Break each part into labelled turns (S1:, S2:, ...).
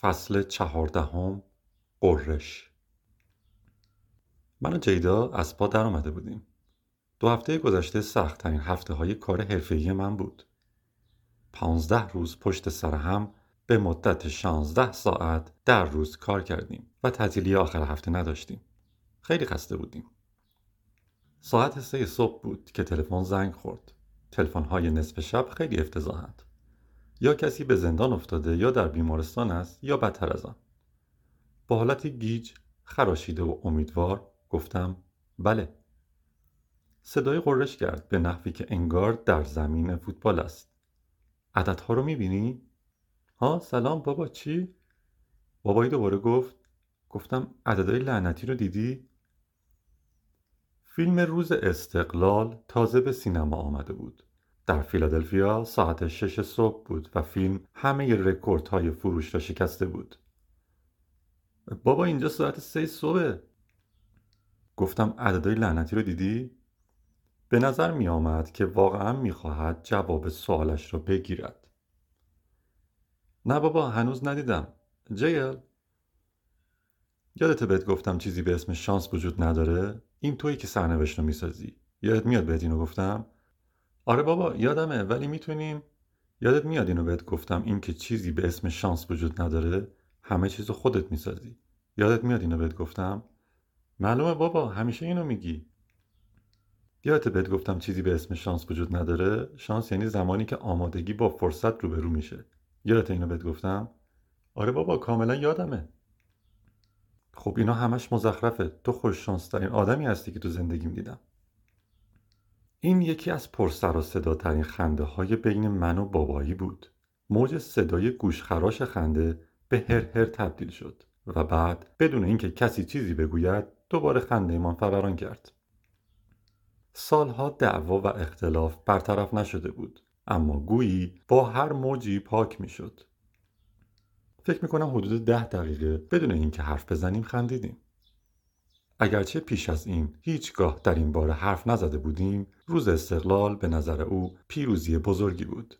S1: فصل چهاردهم قررش من و جیدا از پا در آمده بودیم. دو هفته گذشته سختترین هفته های کار حرفه‌ای من بود. پانزده روز پشت سر هم به مدت شانزده ساعت در روز کار کردیم و تعطیلی آخر هفته نداشتیم. خیلی خسته بودیم. ساعت سه صبح بود که تلفن زنگ خورد. تلفن های نصف شب خیلی افتضاحند. یا کسی به زندان افتاده یا در بیمارستان است یا بدتر از آن با حالتی گیج خراشیده و امیدوار گفتم بله صدای قررش کرد به نحوی که انگار در زمین فوتبال است عددها رو می‌بینی؟ ها سلام بابا چی؟ بابایی دوباره گفت گفتم عددهای لعنتی رو دیدی؟ فیلم روز استقلال تازه به سینما آمده بود در فیلادلفیا ساعت شش صبح بود و فیلم همه رکوردهای فروش را شکسته بود. بابا اینجا ساعت سه صبح گفتم عددهای لعنتی رو دیدی؟ به نظر می آمد که واقعا می خواهد جواب سوالش را بگیرد. نه بابا هنوز ندیدم. جیل؟ یادت بهت گفتم چیزی به اسم شانس وجود نداره؟ این تویی که سرنوشت رو می‌سازی. یادت میاد بهت اینو گفتم؟ آره بابا یادمه ولی می‌تونیم یادت میاد اینو بهت گفتم این که چیزی به اسم شانس وجود نداره همه چیزو خودت می‌سازی. یادت میاد اینو بهت گفتم؟ معلومه بابا همیشه اینو میگی. یادت بهت گفتم چیزی به اسم شانس وجود نداره؟ شانس یعنی زمانی که آمادگی با فرصت روبرو میشه. یادت اینو بهت گفتم؟ آره بابا کاملا یادمه. خب اینا همش مزخرفه. تو خوش شانس ترین آدمی هستی که تو زندگیم دیدم. این یکی از پرسر و صداترین خنده های بین من و بابایی بود. موج صدای گوشخراش خنده به هر هر تبدیل شد و بعد بدون اینکه کسی چیزی بگوید دوباره خنده ایمان فوران کرد. سالها دعوا و اختلاف برطرف نشده بود اما گویی با هر موجی پاک می‌شد. فکر می‌کنم حدود ده دقیقه بدون اینکه حرف بزنیم خندیدیم. اگرچه پیش از این هیچگاه در این باره حرف نزده بودیم روز استقلال به نظر او پیروزی بزرگی بود.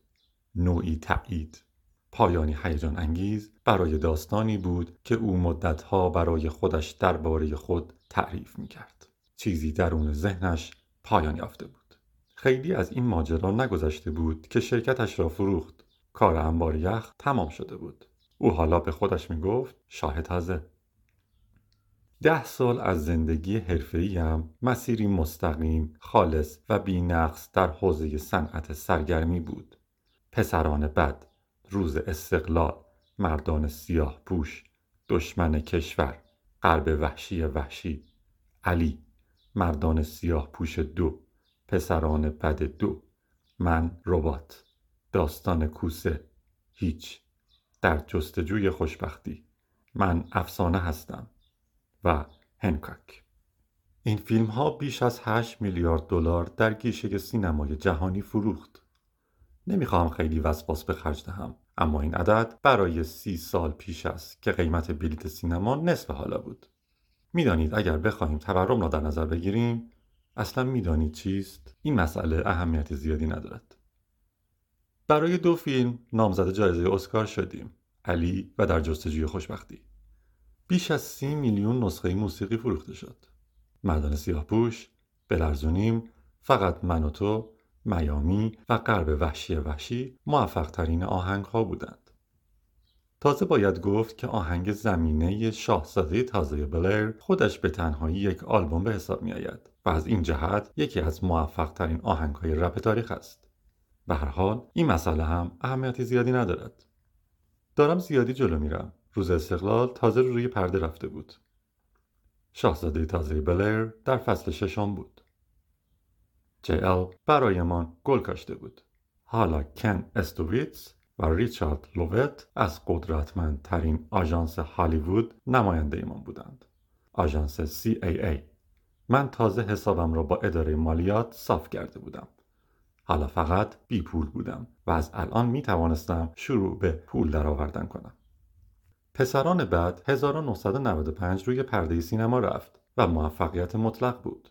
S1: نوعی تایید پایانی هیجان انگیز برای داستانی بود که او مدتها برای خودش درباره خود تعریف می‌کرد. چیزی درون ذهنش پایان یافته بود. خیلی از این ماجرا نگذشته بود که شرکتش را فروخت. کار انبار یخ تمام شده بود. او حالا به خودش می‌گفت شاه تازه ده سال از زندگی حرفه‌ایم مسیری مستقیم، خالص و بینقص در حوزه صنعت سرگرمی بود. پسران بد، روز استقلال، مردان سیاه پوش، دشمن کشور، غرب وحشی وحشی، علی، مردان سیاه پوش دو، پسران بد دو، من ربات، داستان کوسه، هیچ، در جستجوی خوشبختی، من افسانه هستم. و هنکاک. این فیلم ها بیش از 8 میلیارد دلار در گیشه سینمای جهانی فروخت. نمی‌خواهم خیلی وسواس به خرج دهم اما این عدد برای سی سال پیش است که قیمت بلیت سینما نصف حالا بود. می‌دانید اگر بخواهیم تورم را در نظر بگیریم اصلا می‌دانید چیست؟ این مسئله اهمیت زیادی ندارد. برای دو فیلم نامزد جایزه اسکار شدیم. علی و در جستجوی خوشبختی. بیش از سی میلیون نسخه موسیقی فروخته شد. مردان سیاه پوش، بلرزونیم، فقط من و تو، میامی و غرب وحشی وحشی موفق ترین آهنگ ها بودند. تازه باید گفت که آهنگ زمینه شاهزاده تازه بلر خودش به تنهایی یک آلبوم به حساب می آید و از این جهت یکی از موفق ترین آهنگ های رپ تاریخ است. به هر حال این مسئله هم اهمیتی زیادی ندارد. دارم زیادی جلو میرم روز استقلال تازه روی پرده رفته بود. شاهزاده تازه بلر در فصل ششم بود. جی برایمان گل کاشته بود. حالا کن استویتس و ریچارد لووت از قدرتمندترین آژانس هالیوود نماینده ایمان بودند. آژانس CAA. من تازه حسابم را با اداره مالیات صاف کرده بودم. حالا فقط بی پول بودم و از الان می توانستم شروع به پول درآوردن کنم. پسران بعد 1995 روی پرده سینما رفت و موفقیت مطلق بود.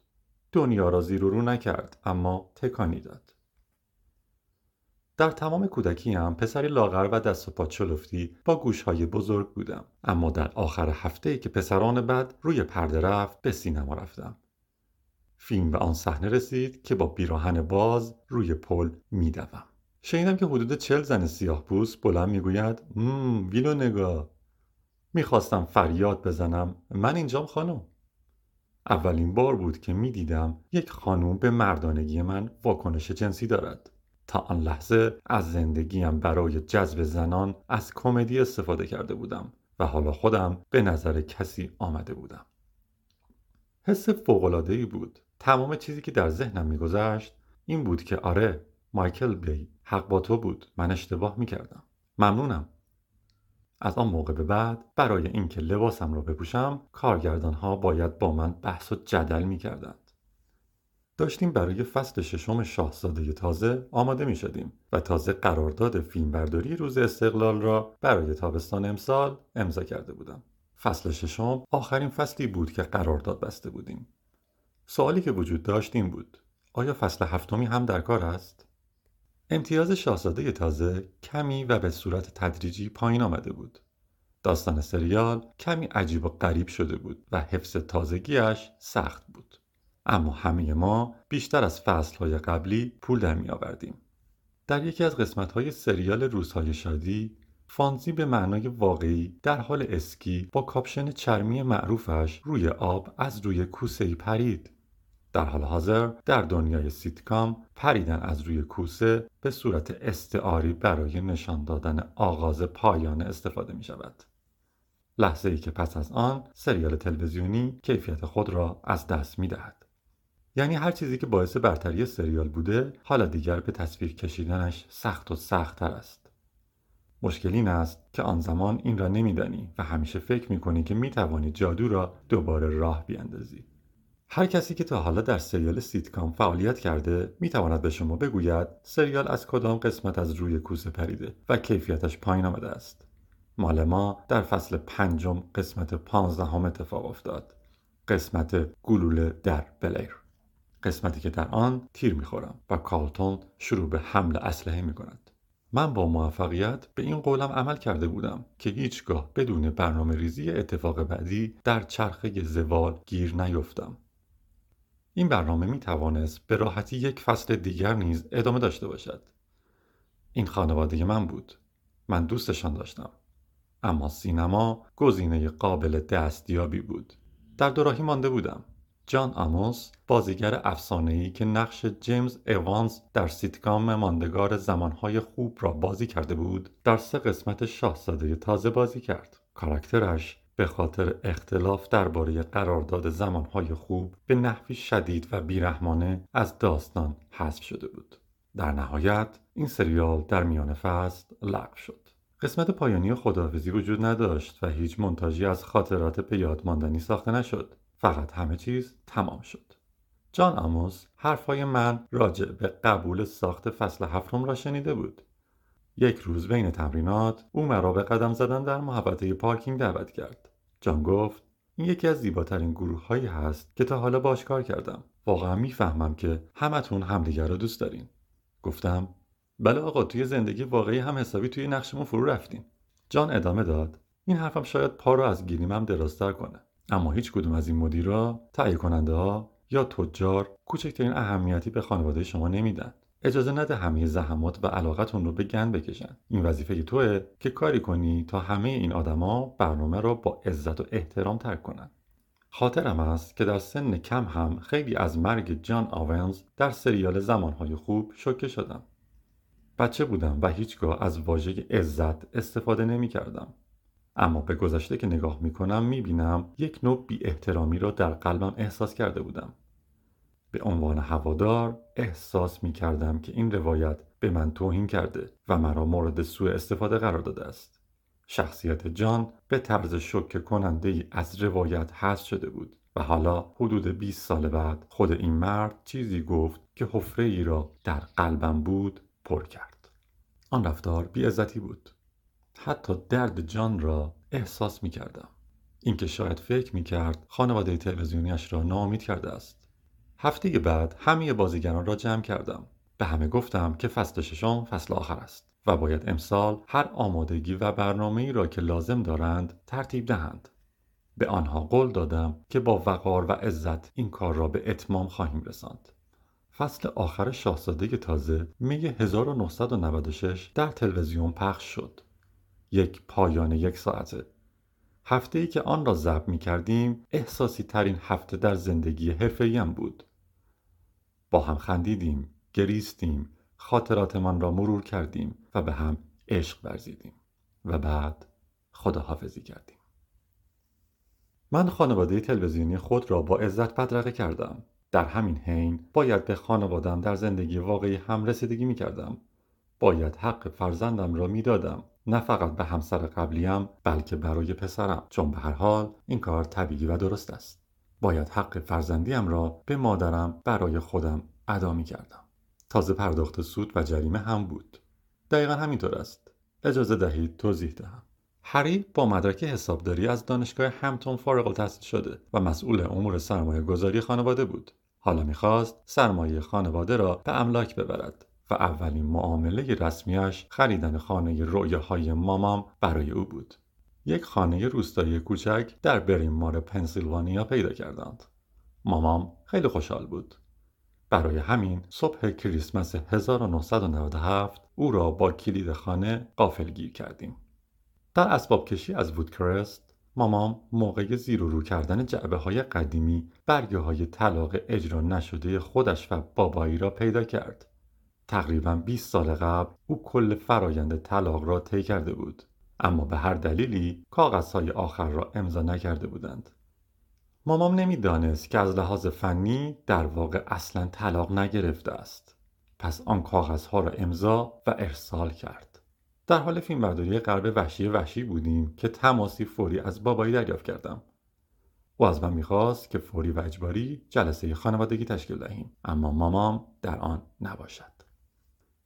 S1: دنیا را زیر و رو نکرد اما تکانی داد. در تمام کودکی هم پسری لاغر و دست و پا چلفتی با گوشهای بزرگ بودم اما در آخر هفته که پسران بعد روی پرده رفت به سینما رفتم فیلم به آن صحنه رسید که با بیراهن باز روی پل میدوم شنیدم که حدود چل زن سیاه پوست بلند می‌گوید مم ویلو نگاه می‌خواستم فریاد بزنم. من اینجام خانم. اولین بار بود که می‌دیدم یک خانوم به مردانگی من واکنش جنسی دارد. تا آن لحظه از زندگیم برای جذب زنان از کمدی استفاده کرده بودم و حالا خودم به نظر کسی آمده بودم. حس فوق‌العاده‌ای بود. تمام چیزی که در ذهنم میگذشت این بود که آره مایکل بی حق با تو بود. من اشتباه می‌کردم. ممنونم. از آن موقع به بعد برای اینکه لباسم را بپوشم کارگردان ها باید با من بحث و جدل می‌کردند داشتیم برای فصل ششم شاهزاده تازه آماده می شدیم و تازه قرارداد فیلمبرداری روز استقلال را برای تابستان امسال امضا کرده بودم. فصل ششم آخرین فصلی بود که قرارداد بسته بودیم. سوالی که وجود داشت این بود آیا فصل هفتمی هم در کار است؟ امتیاز شاهزاده تازه کمی و به صورت تدریجی پایین آمده بود. داستان سریال کمی عجیب و غریب شده بود و حفظ تازگیش سخت بود. اما همه ما بیشتر از فصلهای قبلی پول در می آوردیم. در یکی از قسمتهای سریال روزهای شادی فانزی به معنای واقعی در حال اسکی با کاپشن چرمی معروفش روی آب از روی کوسه پرید. در حال حاضر در دنیای سیتکام پریدن از روی کوسه به صورت استعاری برای نشان دادن آغاز پایان استفاده می شود. لحظه ای که پس از آن سریال تلویزیونی کیفیت خود را از دست می دهد. یعنی هر چیزی که باعث برتری سریال بوده حالا دیگر به تصویر کشیدنش سخت و سختتر است. مشکل این است که آن زمان این را نمیدانی و همیشه فکر می کنی که می توانی جادو را دوباره راه بیاندازی. هر کسی که تا حالا در سریال سیتکام فعالیت کرده می تواند به شما بگوید سریال از کدام قسمت از روی کوسه پریده و کیفیتش پایین آمده است. مال ما در فصل پنجم قسمت پانزدهم اتفاق افتاد. قسمت گلوله در بلیر. قسمتی که در آن تیر می‌خورم و کارلتون شروع به حمل اسلحه می کند. من با موفقیت به این قولم عمل کرده بودم که هیچگاه بدون برنامه ریزی اتفاق بعدی در چرخه زوال گیر نیفتم. این برنامه می توانست به راحتی یک فصل دیگر نیز ادامه داشته باشد. این خانواده من بود. من دوستشان داشتم. اما سینما گزینه قابل دستیابی بود. در دوراهی مانده بودم. جان آموس بازیگر افسانه‌ای که نقش جیمز اوانز در سیتکام ماندگار زمانهای خوب را بازی کرده بود در سه قسمت شاهزاده تازه بازی کرد کاراکترش به خاطر اختلاف درباره قرارداد زمانهای خوب به نحوی شدید و بیرحمانه از داستان حذف شده بود. در نهایت این سریال در میان فصل لغو شد. قسمت پایانی خداحافظی وجود نداشت و هیچ منتاجی از خاطرات به یاد ماندنی ساخته نشد. فقط همه چیز تمام شد. جان آموس حرفهای من راجع به قبول ساخت فصل هفتم را شنیده بود. یک روز بین تمرینات او مرا به قدم زدن در محوطه پارکینگ دعوت کرد. جان گفت این یکی از زیباترین گروه هایی هست که تا حالا باش کار کردم. واقعا می‌فهمم که همتون همدیگر را دوست دارین. گفتم بله آقا توی زندگی واقعی هم حسابی توی نقشمون فرو رفتیم. جان ادامه داد این حرفم شاید پا رو از گیریمم درازتر کنه. اما هیچ کدوم از این مدیرا تهیه کننده ها یا تجار کوچکترین اهمیتی به خانواده شما نمیدن. اجازه نده همه زحمات و علاقتون رو به گند بکشن این وظیفه توه که کاری کنی تا همه این آدما برنامه را با عزت و احترام ترک کنن خاطرم است که در سن کم هم خیلی از مرگ جان آونز در سریال زمانهای خوب شوکه شدم بچه بودم و هیچگاه از واژه عزت استفاده نمی کردم. اما به گذشته که نگاه می کنم می بینم یک نوع بی احترامی را در قلبم احساس کرده بودم. به عنوان هوادار احساس می کردم که این روایت به من توهین کرده و مرا مورد سوء استفاده قرار داده است. شخصیت جان به طرز شکه کننده ای از روایت حذف شده بود و حالا حدود 20 سال بعد خود این مرد چیزی گفت که حفره ای را در قلبم بود پر کرد. آن رفتار بیعزتی بود. حتی درد جان را احساس می کردم. اینکه شاید فکر می کرد خانواده تلویزیونیش را ناامید کرده است. هفته بعد همه بازیگران را جمع کردم. به همه گفتم که فصل ششم فصل آخر است و باید امسال هر آمادگی و برنامه ای را که لازم دارند ترتیب دهند. به آنها قول دادم که با وقار و عزت این کار را به اتمام خواهیم رساند. فصل آخر شاهزاده تازه می 1996 در تلویزیون پخش شد. یک پایان یک ساعته. هفته ای که آن را ضبط می کردیم احساسی ترین هفته در زندگی حرفه‌ایم بود. با هم خندیدیم، گریستیم، خاطراتمان را مرور کردیم و به هم عشق ورزیدیم و بعد خداحافظی کردیم. من خانواده تلویزیونی خود را با عزت بدرقه کردم. در همین حین باید به خانوادم در زندگی واقعی هم رسیدگی می کردم. باید حق فرزندم را می دادم. نه فقط به همسر قبلیم بلکه برای پسرم چون به هر حال این کار طبیعی و درست است. باید حق فرزندیم را به مادرم برای خودم ادا می کردم. تازه پرداخت سود و جریمه هم بود. دقیقا همینطور است. اجازه دهید توضیح دهم. هری با مدرک حسابداری از دانشگاه همتون فارغ التحصیل شده و مسئول امور سرمایه گذاری خانواده بود. حالا می‌خواست سرمایه خانواده را به املاک ببرد و اولین معامله رسمیش خریدن خانه رویاهای مامام برای او بود. یک خانه روستایی کوچک در بریمار پنسیلوانیا پیدا کردند. مامام خیلی خوشحال بود. برای همین صبح کریسمس 1997 او را با کلید خانه گیر کردیم. در اسباب کشی از وودکرست مامام موقع زیر و رو کردن جعبه های قدیمی برگه های طلاق اجرا نشده خودش و بابایی را پیدا کرد. تقریبا 20 سال قبل او کل فرایند طلاق را طی کرده بود اما به هر دلیلی کاغذهای آخر را امضا نکرده بودند. مامام نمی‌دانست که از لحاظ فنی در واقع اصلا طلاق نگرفته است. پس آن کاغذها را امضا و ارسال کرد. در حال فیلمبرداری غرب وحشی وحشی بودیم که تماسی فوری از بابایی دریافت کردم او از من می‌خواست که فوری و اجباری جلسه خانوادگی تشکیل دهیم اما مامام در آن نباشد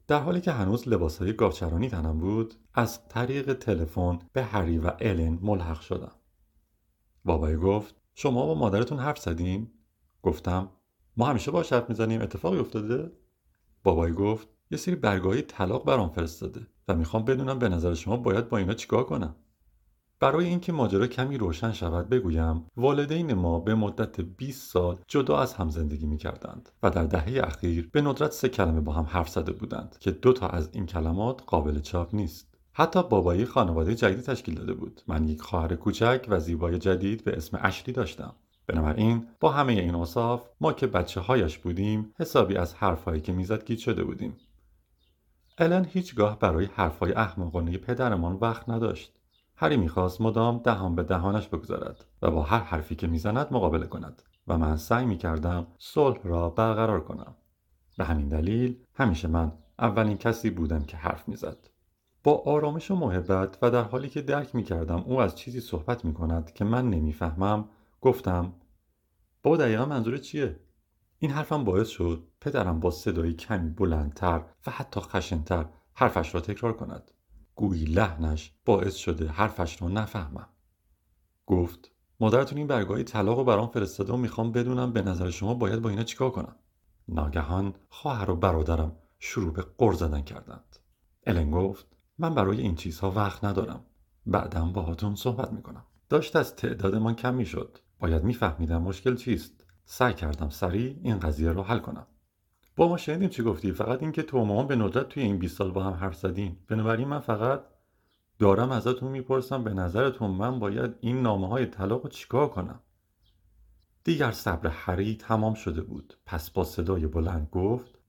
S1: در حالی که هنوز لباسهای گاوچرانی تنم بود از طریق تلفن به هری و الن ملحق شدم. بابایی گفت شما با مادرتون حرف زدین؟ گفتم ما همیشه با حرف می‌زنیم اتفاقی افتاده؟ بابایی گفت یه سری برگاهی طلاق برام فرستاده و می‌خوام بدونم به نظر شما باید با اینا چیکار کنم. برای اینکه ماجرا کمی روشن شود بگویم والدین ما به مدت 20 سال جدا از هم زندگی می‌کردند و در دهه اخیر به ندرت سه کلمه با هم حرف زده بودند که دو تا از این کلمات قابل چاپ نیست. حتی بابایی خانواده جدیدی تشکیل داده بود. من یک خواهر کوچک و زیبای جدید به اسم اشلی داشتم. بنابراین با همه این اوصاف ما که بچه هایش بودیم حسابی از حرفهایی که می‌زد گیج شده بودیم. الن هیچگاه برای حرفهای احمقانه پدرمان وقت نداشت. هری می‌خواست مدام دهان به دهانش بگذارد و با هر حرفی که می‌زند مقابله کند و من سعی می‌کردم صلح را برقرار کنم. به همین دلیل همیشه من اولین کسی بودم که حرف می‌زد. با آرامش و محبت و در حالی که درک می‌کردم او از چیزی صحبت می‌کند که من نمی‌فهمم گفتم با دقیقا منظور چیه؟ این حرفم باعث شد پدرم با صدایی کمی بلندتر و حتی خشنتر حرفش را تکرار کند. گویی لحنش باعث شده حرفش را نفهمم. گفت مادرتون این برگاهی طلاق رو برام فرستاده و می‌خوام بدونم به نظر شما باید با اینا چیکار کنم. ناگهان خواهر و برادرم شروع به قر زدن کردند. الن گفت من برای این چیزها وقت ندارم. بعدم باهاتون صحبت می‌کنم. داشت از تعدادمان کم می‌شد. باید میفهمیدم مشکل چیست. سعی کردم سریع این قضیه رو حل کنم. با ما شنیدیم چی گفتی. فقط اینکه تو مامان به ندرت توی این 20 سال با هم حرف زدیم. بنابراین من فقط دارم ازتون می‌پرسم به نظرتون من باید این نامه های طلاق رو چیکار کنم؟ دیگر صبر هری تمام شده بود. پس با صدای بلند گفت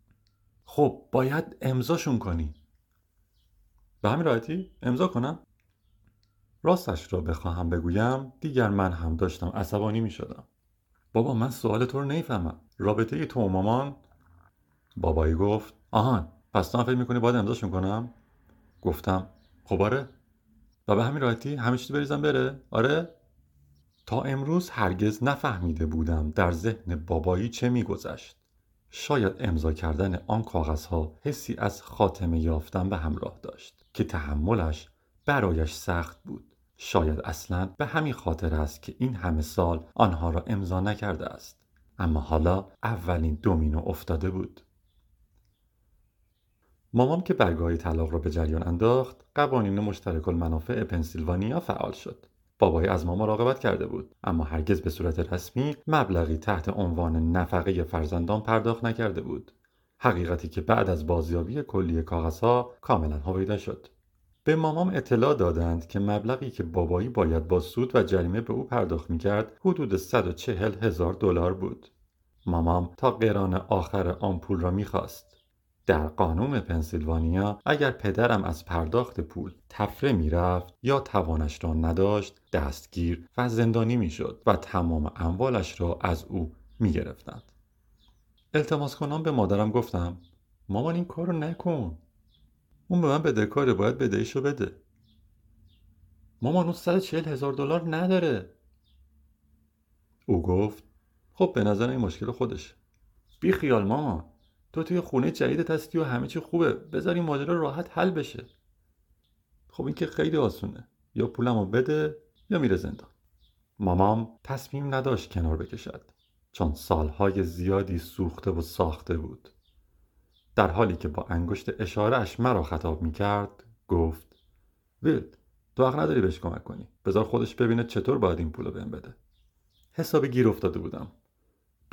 S1: خب باید امضاشون کنی. به همین راحتی؟ امضا کنم؟ راستش را بخواهم بگویم دیگر من هم داشتم عصبانی می شدم بابا من سوال تو رو نمی‌فهمم. رابطه تو و مامان بابایی گفت آهان پس تو هم فکر می‌کنی باید امضاشون کنم گفتم خب آره. و به همین راحتی همه چیز بریزم بره؟ آره. تا امروز هرگز نفهمیده بودم در ذهن بابایی چه میگذشت. شاید امضا کردن آن کاغذها حسی از خاتمه یافتن به همراه داشت که تحملش برایش سخت بود. شاید اصلا به همین خاطر است که این همه سال آنها را امضا نکرده است. اما حالا اولین دومینو افتاده بود. مامام که برگاهی طلاق را به جریان انداخت قوانین مشترک المنافع پنسیلوانیا فعال شد. بابایی از ما مراقبت کرده بود اما هرگز به صورت رسمی مبلغی تحت عنوان نفقه فرزندان پرداخت نکرده بود. حقیقتی که بعد از بازیابی کلی کاغذها کاملا هویدا شد. به مامام اطلاع دادند که مبلغی که بابایی باید با سود و جریمه به او پرداخت می‌کرد حدود 140 هزار دلار بود. مامام تا قران آخر آن پول را می‌خواست. در قانون پنسیلوانیا اگر پدرم از پرداخت پول تفره می‌رفت یا توانش را نداشت دستگیر و زندانی می‌شد و تمام اموالش را از او می‌گرفتند. التماس کنم به مادرم گفتم مامان این کار رو نکن اون به من بدهکاره باید بدهیشو بده. مامان اون 140 هزار دلار نداره. او گفت خب به نظر این مشکل خودش بی خیال مامان. تو توی خونه جدیدت هستی و همه چی خوبه. بذار این ماجرا راحت حل بشه. خب این که خیلی آسونه. یا پولمو بده یا میره زندان. مامام تصمیم نداشت کنار بکشد. چون سالهای زیادی سوخته و ساخته بود. در حالی که با انگشت اشارهش مرا خطاب می کرد گفت ویلد تو حق نداری بهش کمک کنی. بذار خودش ببینه چطور باید این پولو بهم بده. حسابی گیر افتاده بودم.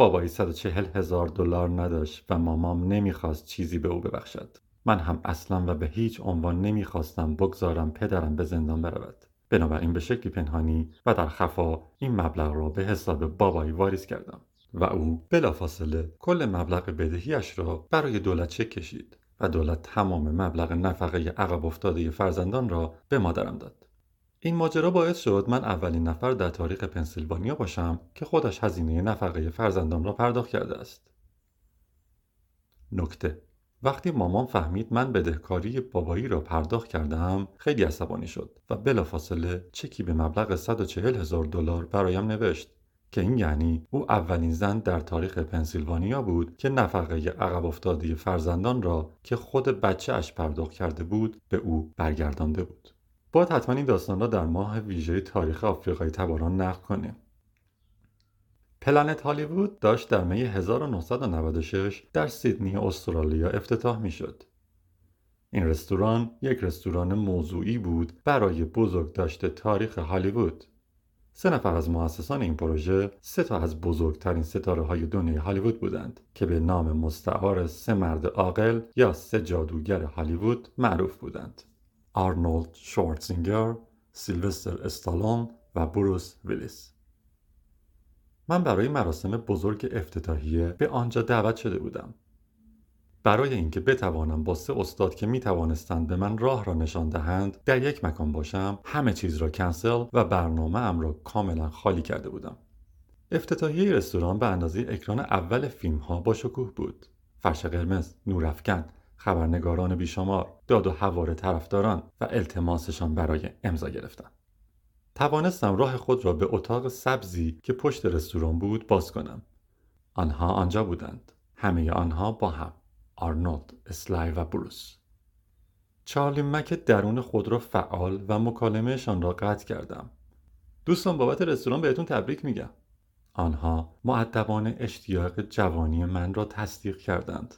S1: بابایی 140 هزار دلار نداشت و مامام نمی‌خواست چیزی به او ببخشد. من هم اصلا و به هیچ عنوان نمی‌خواستم بگذارم پدرم به زندان برود. بنابراین به شکلی پنهانی و در خفا این مبلغ را به حساب بابایی واریز کردم. و او بلافاصله کل مبلغ بدهیش را برای دولت چک کشید و دولت تمام مبلغ نفقه عقب افتاده فرزندان را به مادرم داد. این ماجرا باعث شد من اولین نفر در تاریخ پنسیلوانیا باشم که خودش هزینه نفقه فرزندان را پرداخت کرده است نکته وقتی مامان فهمید من بدهکاری بابایی را پرداخت کردم خیلی عصبانی شد و بلافاصله چکی به مبلغ 140 هزار دلار برایم نوشت که این یعنی او اولین زن در تاریخ پنسیلوانیا بود که نفقه عقب افتاده فرزندان را که خود بچه اش پرداخت کرده بود به او برگردانده بود. باید حتما این داستان را در ماه ویژه تاریخ آفریقای تباران نقل کنیم. پلنت هالیوود داشت در می 1996 در سیدنی استرالیا افتتاح می شد. این رستوران یک رستوران موضوعی بود برای بزرگ داشته تاریخ هالیوود. سه نفر از مؤسسان این پروژه سه تا از بزرگترین ستاره های دنیای هالیوود بودند که به نام مستعار سه مرد عاقل یا سه جادوگر هالیوود معروف بودند. آرنولد شوارتزینگر، سیلوستر استالون و بروس ویلیس. من برای مراسم بزرگ افتتاحیه به آنجا دعوت شده بودم. برای اینکه بتوانم با سه استاد که می توانستند به من راه را نشان دهند در یک مکان باشم همه چیز را کنسل و برنامه ام را کاملا خالی کرده بودم افتتاحیه رستوران به اندازه اکران اول فیلم ها با شکوه بود فرش قرمز نورافکن خبرنگاران بیشمار داد و هوار طرفداران و التماسشان برای امضا گرفتن. توانستم راه خود را به اتاق سبزی که پشت رستوران بود باز کنم. آنها آنجا بودند. همه آنها با هم آرنولد، اسلای و بروس. چارلی مک درون خود را فعال و مکالمهشان را قطع کردم. دوستان بابت رستوران بهتون تبریک میگم. آنها معدبان اشتیاق جوانی من را تصدیق کردند.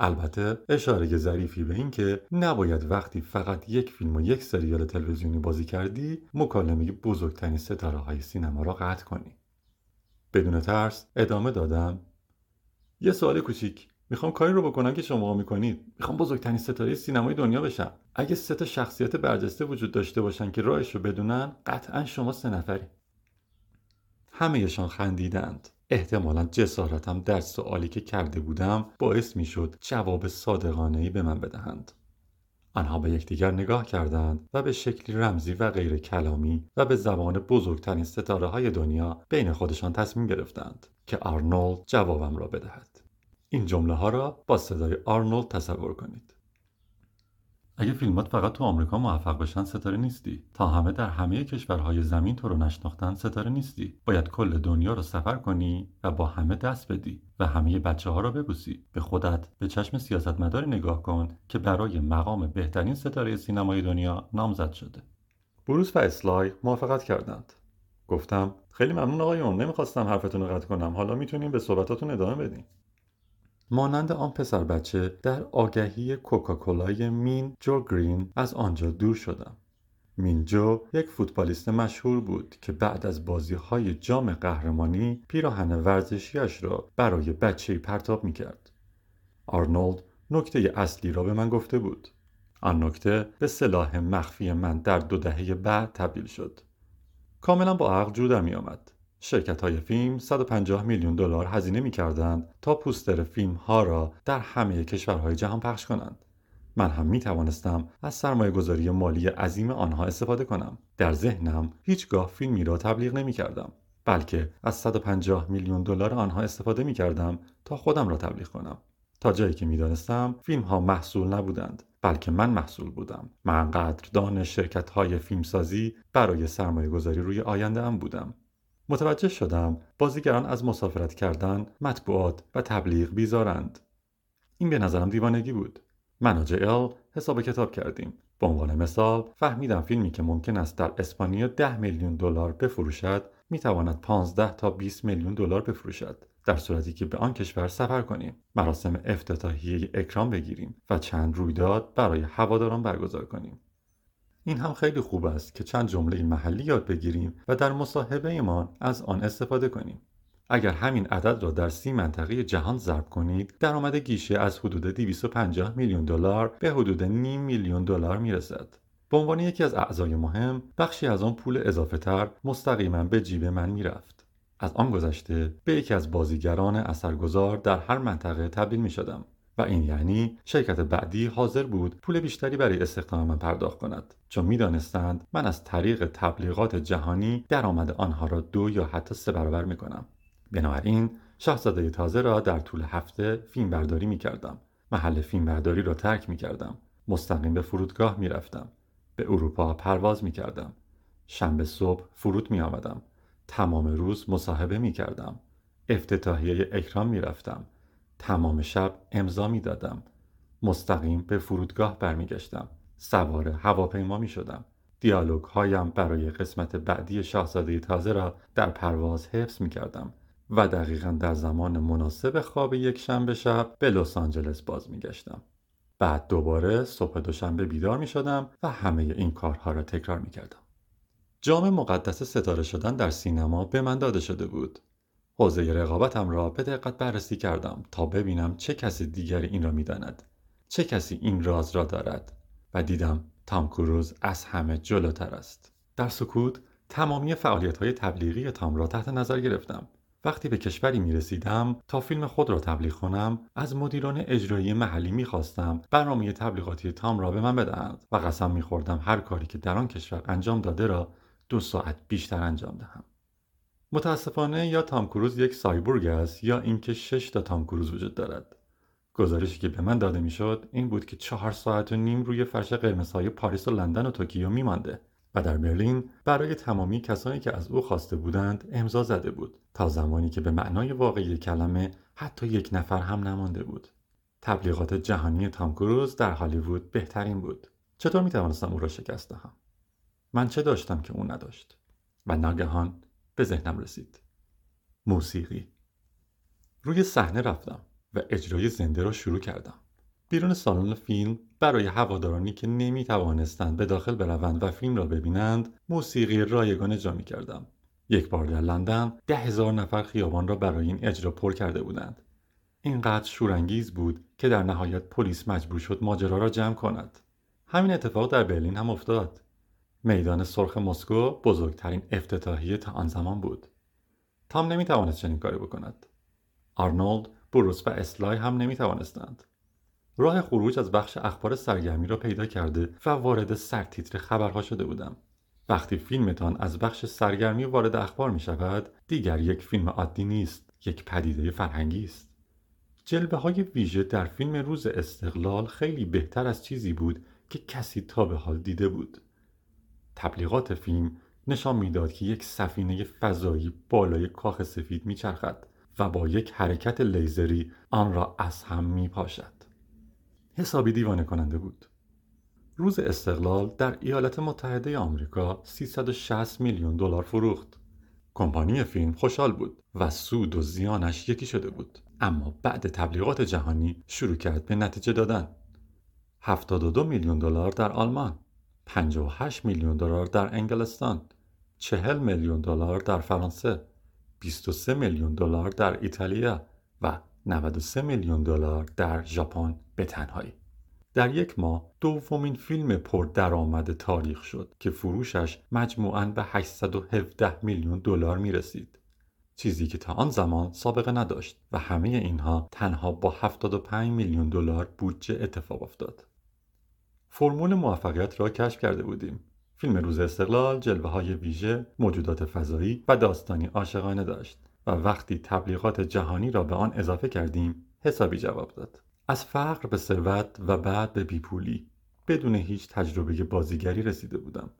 S1: البته اشاره ظریفی به این که نباید وقتی فقط یک فیلم و یک سریال تلویزیونی بازی کردی مکالمه بزرگترین ستاره های سینما را قطع کنی. بدون ترس ادامه دادم. یه سوال کوچیک. می‌خوام کاری رو بکنم که شما می‌کنید. می‌خوام بزرگترین ستاره سینمای دنیا بشم. اگه سه تا شخصیت برجسته وجود داشته باشن که راهش رو بدونن قطعا شما سه نفری. همهشان خندیدند. احتمالا جسارتم در سوالی که کرده بودم باعث می‌شد جواب صادقانه به من بدهند. آنها به یکدیگر نگاه کردند و به شکلی رمزی و غیر کلامی و به زبان بزرگترین ستاره های دنیا بین خودشان تصمیم گرفتند که آرنولد جوابم را بدهد. این جمله ها را با صدای آرنولد تصور کنید. اگه فیلمات فقط تو آمریکا موفق بشن ستاره نیستی. تا همه در همه کشورهای زمین تو رو نشناختن ستاره نیستی. باید کل دنیا رو سفر کنی و با همه دست بدی و همه بچه ها رو ببوسی. به خودت به چشم سیاستمداری نگاه کن که برای مقام بهترین ستاره سینمای دنیا نامزد شده. بروس و اسلای موافقت کردند. گفتم خیلی ممنون آقایون نمی‌خواستم حرفتون رو قطع کنم. حالا می‌تونیم به صحبتاتون ادامه بدیم. مانند آن پسر بچه در آگهی کوکاکولای مین جو گرین از آنجا دور شدم مینجو یک فوتبالیست مشهور بود که بعد از بازی های جام قهرمانی پیراهن ورزشیش را برای بچه پرتاب می کرد. آرنولد نکته اصلی را به من گفته بود. آن نکته به سلاح مخفی من در دو دهه بعد تبدیل شد. کاملا با عقل جودم می آمد. شرکت های فیلم 150 میلیون دلار هزینه می کردند تا پوستر فیلم ها را در همه کشورهای جهان پخش کنند. من هم می توانستم از سرمایه گذاری مالی عظیم آنها استفاده کنم. در ذهنم هیچگاه فیلمی را تبلیغ نمی کردم. بلکه از 150 میلیون دلار آنها استفاده می کردم تا خودم را تبلیغ کنم. تا جایی که می دانستم فیلم ها محصول نبودند بلکه من محصول بودم. من قدردان شرکت های فیلمسازی برای سرمایه گذاری روی آینده ام بودم. متوجه شدم بازیگران از مسافرت کردن، مطبوعات و تبلیغ بیزارند. این به نظرم دیوانگی بود. من و جل حساب کتاب کردیم به عنوان مثال فهمیدم فیلمی که ممکن است در اسپانیا 10 میلیون دلار بفروشد می‌تواند 15 تا 20 میلیون دلار بفروشد در صورتی که به آن کشور سفر کنیم مراسم افتتاحیه اکرام بگیریم و چند رویداد برای هواداران برگزار کنیم این هم خیلی خوب است که چند جمله محلی یاد بگیریم و در مصاحبه ایمان از آن استفاده کنیم. اگر همین عدد را در سی منطقه جهان ضرب کنید درآمد گیشه از حدود 250 میلیون دلار به حدود نیم میلیون دلار می‌رسد. به عنوان یکی از اعضای مهم بخشی از آن پول اضافه تر مستقیما به جیب من می‌رفت. از آن گذشته به یکی از بازیگران اثرگذار در هر منطقه تبدیل می شدم و این یعنی شرکت بعدی حاضر بود پول بیشتری برای استخدام من پرداخت کند چون می‌دانستند من از طریق تبلیغات جهانی درآمد آنها را دو یا حتی سه برابر می کنم بنابراین شاهزاده تازه را در طول هفته فیلم برداری می کردم. محل فیلم برداری را ترک می کردم. مستقیم به فرودگاه می رفتم. به اروپا پرواز می کردم. شنبه صبح فرود می آمدم. تمام روز مصاحبه می کردم. افتتاحیه اکرام می رفتم. تمام شب امضا می دادم. مستقیم به فرودگاه برمیگشتم. سوار هواپیما می شدم. دیالوگ هایم برای قسمت بعدی شاهزاده تازه را در پرواز حفظ می کردم. و دقیقا در زمان مناسب خواب یک شنبه شب به لس آنجلس باز میگشتم. بعد دوباره صبح دوشنبه بیدار می شدم و همه این کارها را تکرار می کردم. جام مقدس ستاره شدن در سینما به من داده شده بود. حوزه رقابتم را به دقت بررسی کردم تا ببینم چه کسی دیگری این را می‌داند. چه کسی این راز را دارد و دیدم تام کروز از همه جلوتر است. در سکوت تمامی فعالیت های تبلیغی تام را تحت نظر گرفتم وقتی به کشوری می رسیدم تا فیلم خود را تبلیغ کنم از مدیران اجرایی محلی می خواستم برنامه تبلیغاتی تام را به من بدهند و قسم می خوردم هر کاری که در آن کشور انجام داده را دو ساعت بیشتر انجام دهم متاسفانه یا تام کروز یک سایبورگ است یا اینکه شش تا تام کروز وجود دارد. گزارشی که به من داده می‌شد این بود که چهار ساعت و نیم روی فرش قرمزهای پاریس و لندن و توکیو میمانده و در برلین برای تمامی کسانی که از او خواسته بودند امضا زده بود تا زمانی که به معنای واقعی کلمه حتی یک نفر هم نمانده بود. تبلیغات جهانی تام کروز در هالیوود بهترین بود. چطور می توانستم او را شکست دهم؟ من چه داشتم که او نداشت؟ و ناگهان به ذهنم رسید موسیقی روی صحنه رفتم و اجرای زنده را شروع کردم بیرون سالن فیلم برای هوادارانی که نمی توانستند به داخل بروند و فیلم را ببینند موسیقی رایگان اجرا می کردم. یک بار در لندن ده هزار نفر خیابان را برای این اجرا پر کرده بودند. اینقدر شورانگیز بود که در نهایت پلیس مجبور شد ماجرا را جمع کند. همین اتفاق در برلین هم افتاد. میدان سرخ مسکو بزرگترین افتتاحیه تا آن زمان بود. تام نمی توانست چنین کاری بکند. آرنولد، بروس و اسلای هم نمی توانستند. راه خروج از بخش اخبار سرگرمی را پیدا کرده و وارد سرتیتر خبرها شده بودم وقتی فیلمتان از بخش سرگرمی وارد اخبار می شود دیگر یک فیلم عادی نیست یک پدیده فرهنگی است جلبه های ویژه در فیلم روز استقلال خیلی بهتر از چیزی بود که کسی تا به حال دیده بود تبلیغات فیلم نشان می‌داد که یک سفینه فضایی بالای کاخ سفید میچرخد و با یک حرکت لیزری آن را از هم می پاشد. حسابی دیوانه کننده بود. روز استقلال در ایالات متحده آمریکا 360 میلیون دلار فروخت. کمپانی فیلم خوشحال بود و سود و زیانش یکی شده بود اما بعد تبلیغات جهانی شروع کرد به نتیجه دادن 72 میلیون دلار در آلمان 58 میلیون دلار در انگلستان 40 میلیون دلار در فرانسه 23 میلیون دلار در ایتالیا و 93 میلیون دلار در ژاپن به تنهایی در یک ماه دومین فیلم پردرآمد تاریخ شد که فروشش مجموعاً به 817 میلیون دلار می رسید. چیزی که تا آن زمان سابقه نداشت و همه اینها تنها با 75 میلیون دلار بودجه اتفاق افتاد. فرمول موفقیت را کشف کرده بودیم. فیلم روز استقلال جلوه های ویژه، موجودات فضایی و داستانی عاشقانه داشت و وقتی تبلیغات جهانی را به آن اضافه کردیم حسابی جواب داد. از فقر به ثروت و بعد به بیپولی. بدون هیچ تجربه بازیگری رسیده بودم.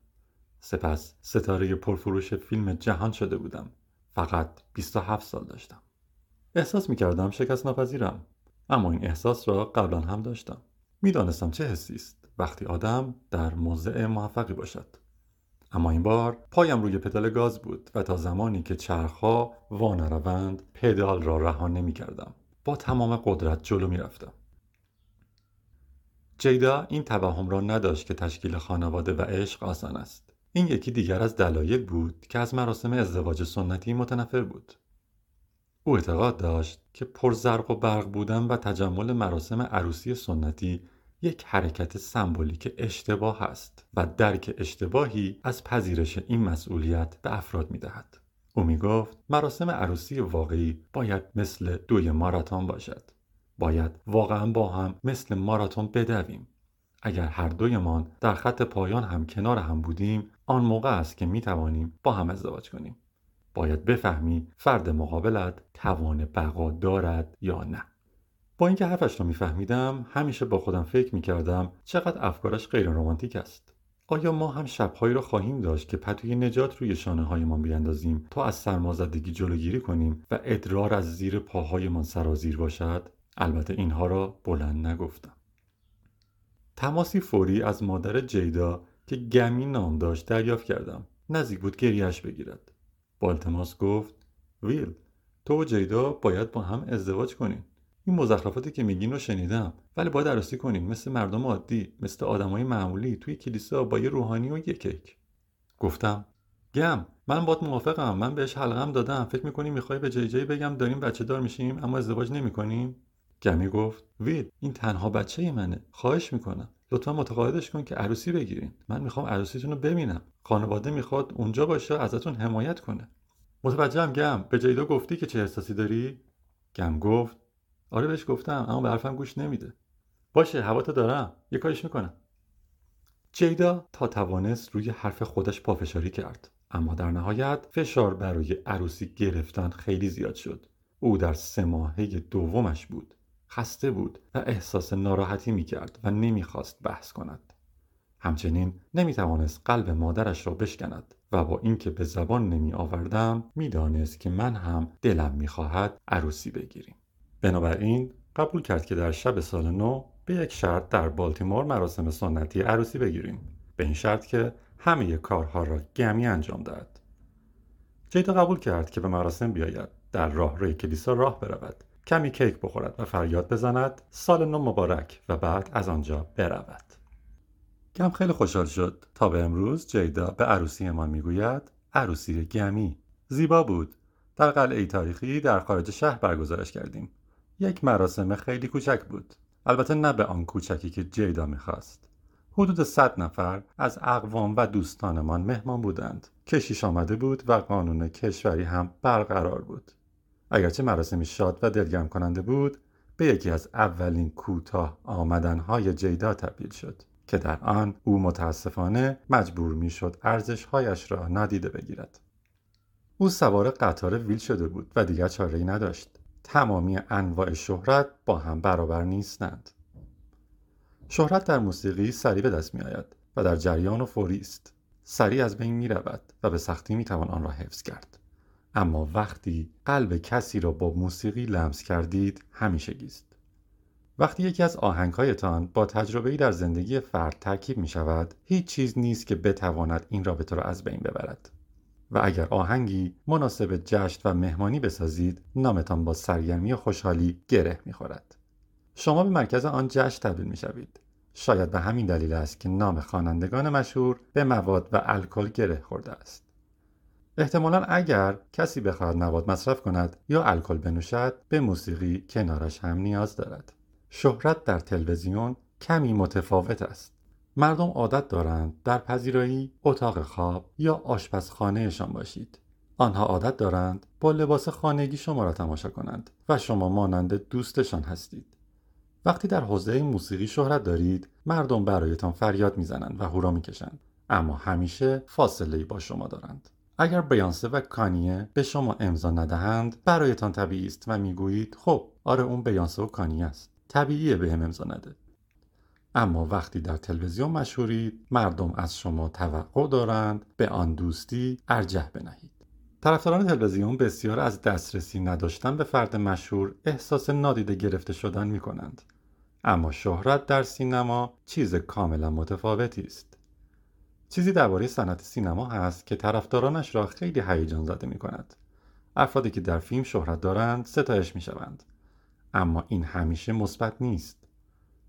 S1: سپس ستاره پرفروش فیلم جهان شده بودم. فقط 27 سال داشتم. احساس می کردم شکست ناپذیرم اما این احساس را قبلا هم داشتم. می‌دانستم چه حسی است. وقتی آدم در موضع موفقی باشد اما این بار پایم روی پدال گاز بود و تا زمانی که چرخها وا نروند پدال را رها نمی کردم با تمام قدرت جلو می رفتم. جیدا این توهم را نداشت که تشکیل خانواده و عشق آسان است. این یکی دیگر از دلایل بود که از مراسم ازدواج سنتی متنفر بود. او اعتقاد داشت که پرزرق و برق بودن و تجمل مراسم عروسی سنتی یک حرکت سمبولیک اشتباه است و درک اشتباهی از پذیرش این مسئولیت به افراد می دهد. او می گفت مراسم عروسی واقعی باید مثل دوی ماراتون باشد. باید واقعا با هم مثل ماراتون بدویم. اگر هر دویمان در خط پایان هم کنار هم بودیم آن موقع است که می توانیم با هم ازدواج کنیم. باید بفهمی فرد مقابلت توان بقا دارد یا نه. با اینکه حرفش را میفهمیدم همیشه با خودم فکر می کردم چقدر افکارش غیر رمانتیک است. آیا ما هم شبهایی را خواهیم داشت که پتوی نجات روی شانه هایمان بیندازیم تا از سرمازدگی جلوگیری کنیم و ادرار از زیر پاهایمان سرازیر باشد؟ البته اینها را بلند نگفتم. تماسی فوری از مادر جیدا که گمی نام داشت دریافت کردم. نزدیک بود گریهش بگیرد. بالتماس گفت ویل تو و جیدا باید با هم ازدواج کنین. این مزخرفاتی که میگین رو شنیدم. ولی باید عروسی کنین مثل مردم عادی مثل آدمای معمولی توی کلیسا با یه روحانی و یه کیک. گفتم گم. من باید موافقم. من بهش حلقم دادم. فکر می‌کنی می‌خوای به جی جی بگم داریم بچه دار میشیم اما ازدواج نمی‌کنیم؟ گمی گفت وید این تنها بچه منه. خواهش می‌کنم. لطفا متقاعدش کن که عروسی بگیرین. من می‌خوام عروسیتون رو ببینم. خانواده می‌خواد اونجا باشه ازتون حمایت کنه. متوجهم گم. به جیدا گفتی که چه احساسی داری؟ گم گفت آره بهش گفتم اما به حرفم گوش نمیده. باشه هواتو دارم. یه کارش می‌کنم. جیدا تا توانست روی حرف خودش پافشاری کرد. اما در نهایت فشار برای عروسی گرفتن خیلی زیاد شد. او در سه ماهه دومش بود. خسته بود و احساس ناراحتی می‌کرد و نمی‌خواست بحث کند. همچنین نمی‌توانست قلب مادرش را بشکند و با اینکه به زبان نمی آوردم می‌دانست که من هم دلم می‌خواهد عروسی بگیریم. بنابراین قبول کرد که در شب سال نو به یک شرط در بالتیمور مراسم سنتی عروسی بگیریم. به این شرط که همه کارها را گمی انجام دهد. جیدا قبول کرد که به مراسم بیاید در راه روی کلیسا راه برود کمی کیک بخورد و فریاد بزند سال نو مبارک و بعد از آنجا برود. گم خیلی خوشحال شد تا به امروز جیدا به عروسیمان می‌گوید عروسی گمی. زیبا بود. در قلعه تاریخی در خارج شهر برگزارش کردیم. یک مراسم خیلی کوچک بود. البته نه به آن کوچکی که جیدا می‌خواست. حدود صد نفر از اقوام و دوستانمان مهمان بودند. کشیش آمده بود و قانون کشوری هم برقرار بود. اگرچه مراسمی شاد و دلگرم کننده بود به یکی از اولین کوتاه آمدنهای جیدا تبدیل شد که در آن او متاسفانه مجبور می‌شد ارزشهایش را نادیده بگیرد. او سوار قطار ویل شده بود و دیگر چاره ای نداشت. تمامی انواع شهرت با هم برابر نیستند. شهرت در موسیقی سریع به دست می آید و در جریان و فوری است. سریع از بین می رود و به سختی می توان آن را حفظ کرد. اما وقتی قلب کسی را با موسیقی لمس کردید همیشه گیست. وقتی یکی از آهنگهایتان با تجربه‌ای در زندگی فرد ترکیب می شود هیچ چیز نیست که بتواند این رابطه را از بین ببرد. و اگر آهنگی مناسب جشن و مهمانی بسازید نامتان با سرگرمی و خوشحالی گره می‌خورد. شما به مرکز آن جشن تبدیل می‌شوید. شاید به همین دلیل است که نام خوانندگان مشهور به مواد و الکل گره خورده است. احتمالا اگر کسی بخواهد مواد مصرف کند یا الکل بنوشد به موسیقی کنارش هم نیاز دارد. شهرت در تلویزیون کمی متفاوت است. مردم عادت دارند در پذیرایی اتاق خواب یا آشپزخانهشان باشید. آنها عادت دارند با لباس خانگی شما را تماشا کنند و شما مانند دوستشان هستید. وقتی در حوزه موسیقی شهرت دارید مردم برایتان فریاد می‌زنند و هورا می‌کشند. اما همیشه فاصله با شما دارند. اگر بیانسه و کانیه به شما امضا ندهند برایتان طبیعی است و می‌گویید خب آره اون بیانسه و کانیه است. طبیعیه به هم امضا نده. اما وقتی در تلویزیون مشهورید مردم از شما توقع دارند به آن دوستی ارجه بنهید طرفداران تلویزیون بسیار از دسترسی نداشتن به فرد مشهور احساس نادیده گرفته شدن می کنند. اما شهرت در سینما چیز کاملا متفاوتی است. چیزی درباره صنعت سینما هست که طرفدارانش را خیلی هیجان زده می کند. افرادی که در فیلم شهرت دارند ستایش می شوند. اما این همیشه مثبت نیست.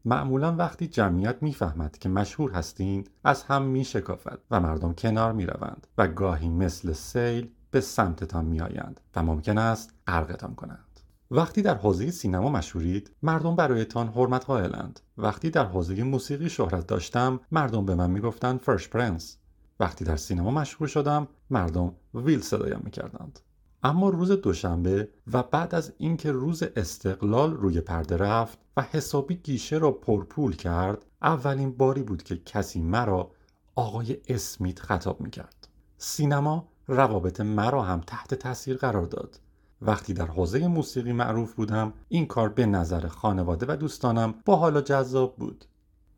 S1: معمولا وقتی جمعیت می‌فهمد که مشهور هستید از هم می شکافد و مردم کنار می روند و گاهی مثل سیل به سمتتان میآیند و ممکن است غرقتان کنند. وقتی در حوزه سینما مشهورید مردم برایتان حرمت قائلند وقتی در حوزه موسیقی شهرت داشتم مردم به من می‌گفتند فرش پرنس وقتی در سینما مشهور شدم مردم ویل صدایم می‌کردند. اما روز دوشنبه و بعد از اینکه روز استقلال روی پرده رفت حسابی گیشه را پرپول کرد اولین باری بود که کسی مرا آقای اسمیت خطاب می‌کرد. سینما روابط مرا هم تحت تاثیر قرار داد. وقتی در حوزه موسیقی معروف بودم این کار به نظر خانواده و دوستانم با حالا جذاب بود.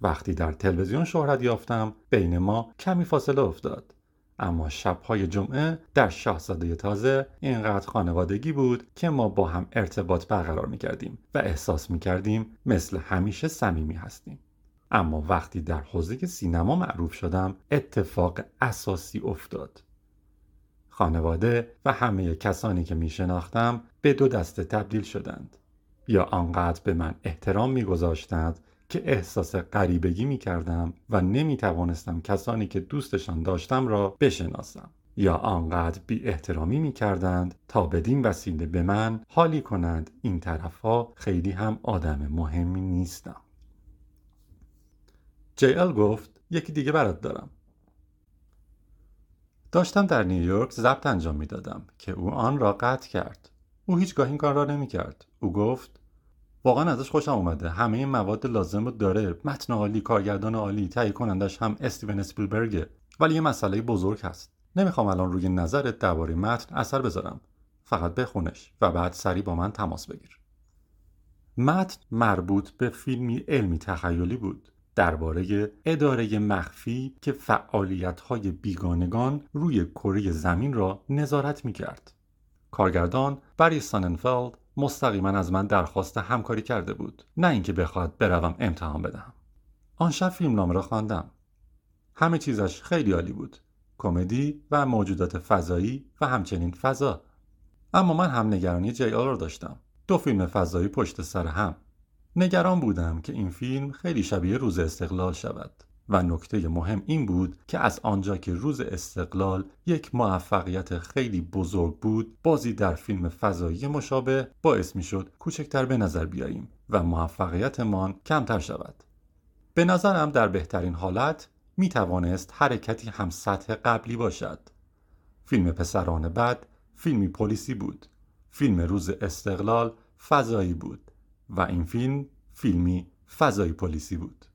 S1: وقتی در تلویزیون شهرت یافتم بین ما کمی فاصله افتاد. اما شبهای جمعه در شاهزاده تازه اینقدر خانوادگی بود که ما با هم ارتباط برقرار می کردیم و احساس می کردیم مثل همیشه صمیمی هستیم. اما وقتی در حوزه سینما معروف شدم اتفاق اساسی افتاد. خانواده و همه کسانی که می شناختم به دو دسته تبدیل شدند. یا آنقدر به من احترام می گذاشتند که احساس غریبگی می کردم و نمی توانستم کسانی که دوستشان داشتم را بشناسم. یا آنقدر بی احترامی می کردند تا بدین وسیله به من حالی کنند. این طرفها خیلی هم آدم مهمی نیستم. جی ال گفت یکی دیگه برات دارم. داشتم در نیویورک ضبط انجام می‌دادم که او آن را قطع کرد. او هیچگاه این کار را نمی کرد او گفت واقعا ازش خوشم اومده. همه این مواد لازم رو داره. متن عالی کارگردان عالی تهیه کنندش هم استیون اسپیلبرگه. ولی یه مسئله بزرگ هست. نمی‌خوام الان روی نظرت درباره متن اثر بذارم. فقط بخونش و بعد سریع با من تماس بگیر. متن مربوط به فیلمی علمی تخیلی بود. درباره اداره مخفی که فعالیت‌های بیگانگان روی کره زمین را نظارت می‌کرد. کارگردان بری ساننفلد مستقیما از من درخواست همکاری کرده بود. نه اینکه بخواد بروم امتحان بدهم. آن شب فیلم نامه را خواندم. همه چیزش خیلی عالی بود. کمدی و موجودات فضایی و همچنین فضا. اما من هم نگرانی جی آر را داشتم. دو فیلم فضایی پشت سر هم. نگران بودم که این فیلم خیلی شبیه روز استقلال شود. و نکته مهم این بود که از آنجا که روز استقلال یک موفقیت خیلی بزرگ بود بازی در فیلم فضایی مشابه باعث می شد کوچکتر به نظر بیاییم و موفقیتمان کمتر شود. به نظرم در بهترین حالت می توانست حرکتی هم سطح قبلی باشد. فیلم پسران بعد فیلمی پلیسی بود. فیلم روز استقلال فضایی بود و این فیلم فیلمی فضای پلیسی بود.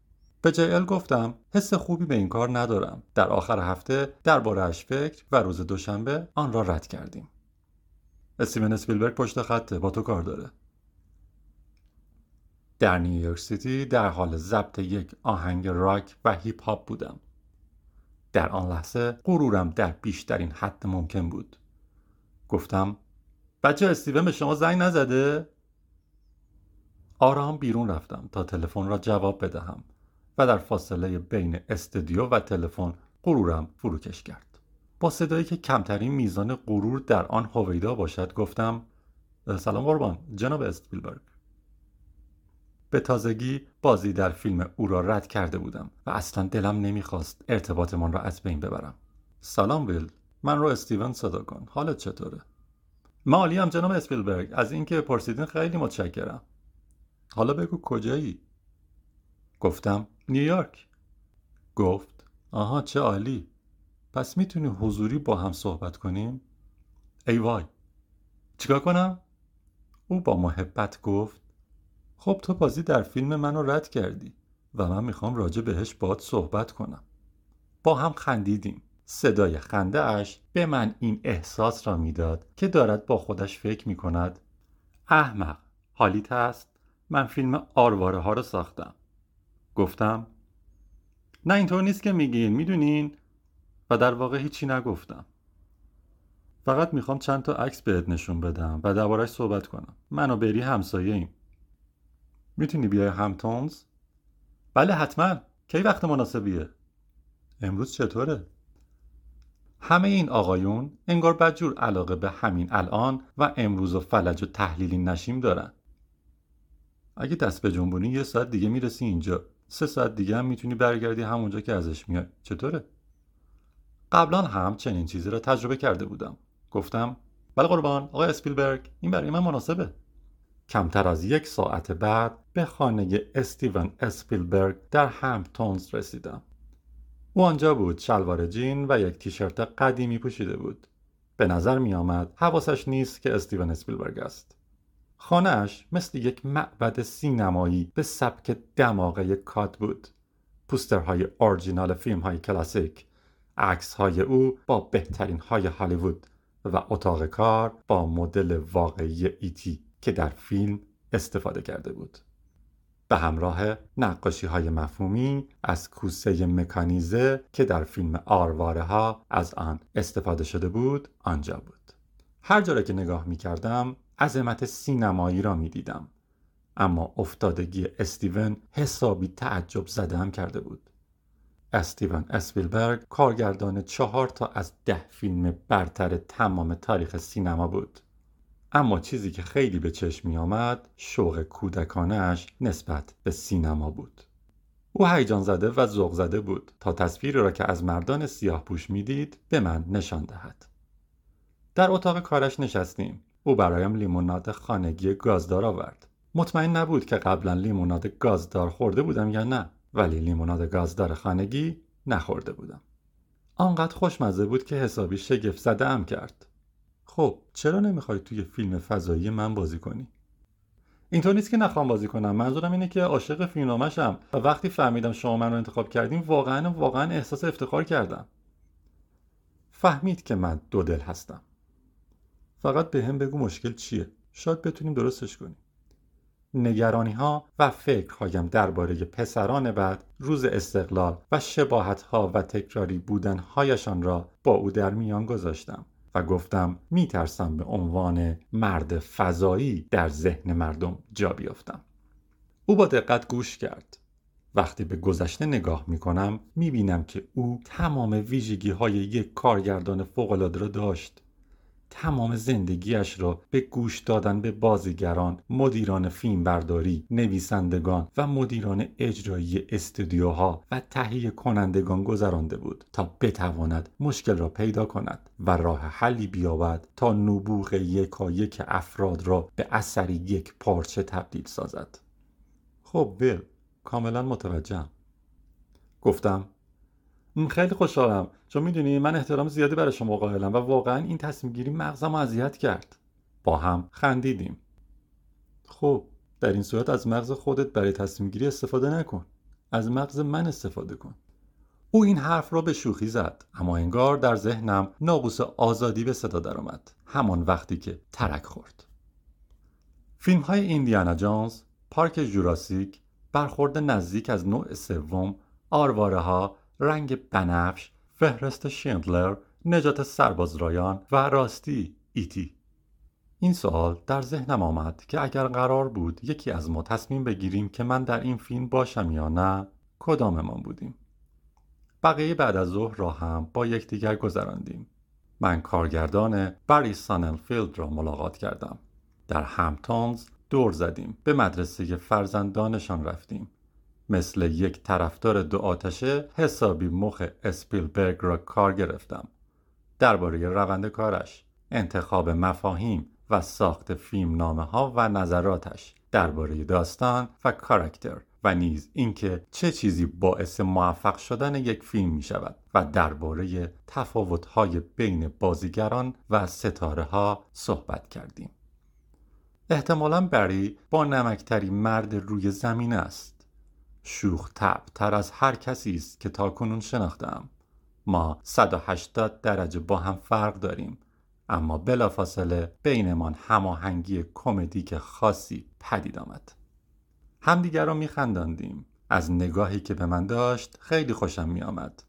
S1: به جیل گفتم حس خوبی به این کار ندارم. در آخر هفته دربارهاش فکر و روز دوشنبه آن را رد کردیم. استیون اسپیلبرگ پشت خطه با تو کار داره. در نیویورک سیتی در حال ضبط یک آهنگ راک و هیپ هاپ بودم. در آن لحظه غرورم در بیشترین حد ممکن بود. گفتم بچه استیون به شما زنگ نزده؟ آرام بیرون رفتم تا تلفن را جواب بدهم. و در فاصله بین استودیو و تلفن غرورم فروکش کرد. با صدایی که کمترین میزان غرور در آن هویدا باشد گفتم سلام قربان جناب استیلبرگ به تازگی بازی در فیلم او را رد کرده بودم و اصلا دلم نمی‌خواست ارتباطمان را از بین ببرم. سلام ویل من رو استیون صدا کن حالت چطوره؟ مالی هم جناب اسپیلبرگ از اینکه پرسیدین خیلی متشکرم. حالا بگو کجایی؟ گفتم. نیویورک گفت. آها چه عالی. پس می‌تونی حضوری با هم صحبت کنیم؟ ای وای. چیکار کنم؟ او با محبت گفت. خب تو بازی در فیلم منو رد کردی و من می‌خوام راجع بهش باد صحبت کنم. با هم خندیدیم. صدای خنده اش به من این احساس را می‌داد که دارد با خودش فکر می کند احمق حالیت هست من فیلم آرواره ها رو ساختم. گفتم نه اینطور نیست که میگین می‌دونین؟ و در واقع هیچی نگفتم. فقط می‌خوام چند تا عکس بهت نشون بدم و دربارش صحبت کنم. من و بری همسایه ایم. می‌تونی بیای همتونز؟ بله حتما. کی وقت مناسبیه؟ امروز چطوره؟ همه این آقایون انگار بدجور علاقه به همین الان و امروز و فلج و تحلیلی نشیم دارن. اگه دست به جنبونی یه ساعت دیگه می‌رسی اینجا. سه ساعت دیگه هم می‌تونی برگردی همونجا که ازش میای. چطوره؟ قبلا هم چنین چیزی را تجربه کرده بودم. گفتم بله قربان آقای اسپیلبرگ این برای من مناسبه. کمتر از یک ساعت بعد به خانه استیون اسپیلبرگ در همپتونز رسیدم. او آنجا بود شلوار جین و یک تیشرت قدیمی پوشیده بود. به نظر می آمد حواسش نیست که استیون اسپیلبرگ است. خانهاش مثل یک معبد سینمایی به سبک دماغه کات بود. پوسترهای اورجینال فیلم های کلاسیک عکس های او با بهترین های هالیوود و اتاق کار با مدل واقعی ایتی که در فیلم استفاده کرده بود. به همراه نقاشی های مفهومی از کوسه مکانیزه که در فیلم آرواره ها از آن استفاده شده بود آنجا بود. هر جا که نگاه می کردم عظمت سینمایی را می دیدم اما افتادگی استیون حسابی تعجب زده کرده بود. استیون اسپیلبرگ کارگردان چهار تا از ده فیلم برتر تمام تاریخ سینما بود. اما چیزی که خیلی به چشم می آمد شوق کودکانش نسبت به سینما بود. او هیجان زده و ذوق زده بود تا تصویری را که از مردان سیاه پوش می‌دید به من نشان دهد. در اتاق کارش نشستیم. او برایم لیموناد خانگی گازدار آورد. مطمئن نبود که قبلا لیموناد گازدار خورده بودم یا نه ولی لیموناد گازدار خانگی نخورده بودم. آنقدر خوشمزه بود که حسابی شگفت زده ام کرد. خب چرا نمی‌خوای توی فیلم فضایی من بازی کنی؟ اینطور نیست که نخوام بازی کنم. منظورم اینه که عاشق فیلمنامه‌شم. و وقتی فهمیدم شما من رو انتخاب کردیم واقعا واقعا احساس افتخار کردم. فهمید که من دو دل هستم. فقط به هم بگو مشکل چیه. شاید بتونیم درستش کنیم. نگرانی ها و فکرهایم درباره پسران بعد روز استقلال و شباهت ها و تکراری بودن هایشان را با او در میان گذاشتم و گفتم میترسم به عنوان مرد فضایی در ذهن مردم جا بیافتم. او با دقت گوش کرد. وقتی به گذشته نگاه می کنم می بینم که او تمام ویژگی های یک کارگردان فوقالعاده را داشت. تمام زندگیش را به گوش دادن به بازیگران، مدیران فیلمبرداری، نویسندگان و مدیران اجرایی استودیوها و تهیه کنندگان گذرانده بود تا بتواند مشکل را پیدا کند و راه حلی بیابد تا نبوغ یکایک افراد را به اثری یک پارچه تبدیل سازد. خب ویل کاملا متوجهم. گفتم خیلی خوشحالم. چون می‌دونی من احترام زیادی برای شما قائلم و واقعا این تصمیم گیری مغزم اذیت کرد. با هم خندیدیم. خب در این صورت از مغز خودت برای تصمیم گیری استفاده نکن. از مغز من استفاده کن. او این حرف را به شوخی زد اما انگار در ذهنم ناقوس آزادی به صدا درآمد. همان وقتی که ترک خورد. فیلم های ایندیانا جونز پارک جوراسیک برخورد نزدیک از نوع سوم آرواره ها رنگ بنفش فهرست شندلر نجات سرباز رایان و راستی ایتی. این سوال در ذهنم آمد که اگر قرار بود یکی از ما تصمیم بگیریم که من در این فیلم باشم یا نه کداممان بودیم؟ بقیه بعد از ظهر را هم با یکدیگر گذراندیم. من کارگردان بری سانلفیلد را ملاقات کردم. در همتونز دور زدیم. به مدرسه فرزندانشان رفتیم. مثل یک طرفدار دو آتشه حسابی مخ اسپیلبرگ را کار گرفتم درباره روند کارش انتخاب مفاهیم و ساخت فیلم نامه ها و نظراتش درباره داستان و کاراکتر و نیز اینکه چه چیزی باعث موفق شدن یک فیلم می شود و درباره تفاوت های بین بازیگران و ستاره ها صحبت کردیم. احتمالا بری با نمکتری مرد روی زمین است. شوخ تر از هر کسی است که تا کنون شناختم. ما 180 درجه با هم فرق داریم اما بلافاصله بینمان هماهنگی کمدیک خاصی پدید آمد. همدیگر را میخنداندیم از نگاهی که به من داشت خیلی خوشم میآمد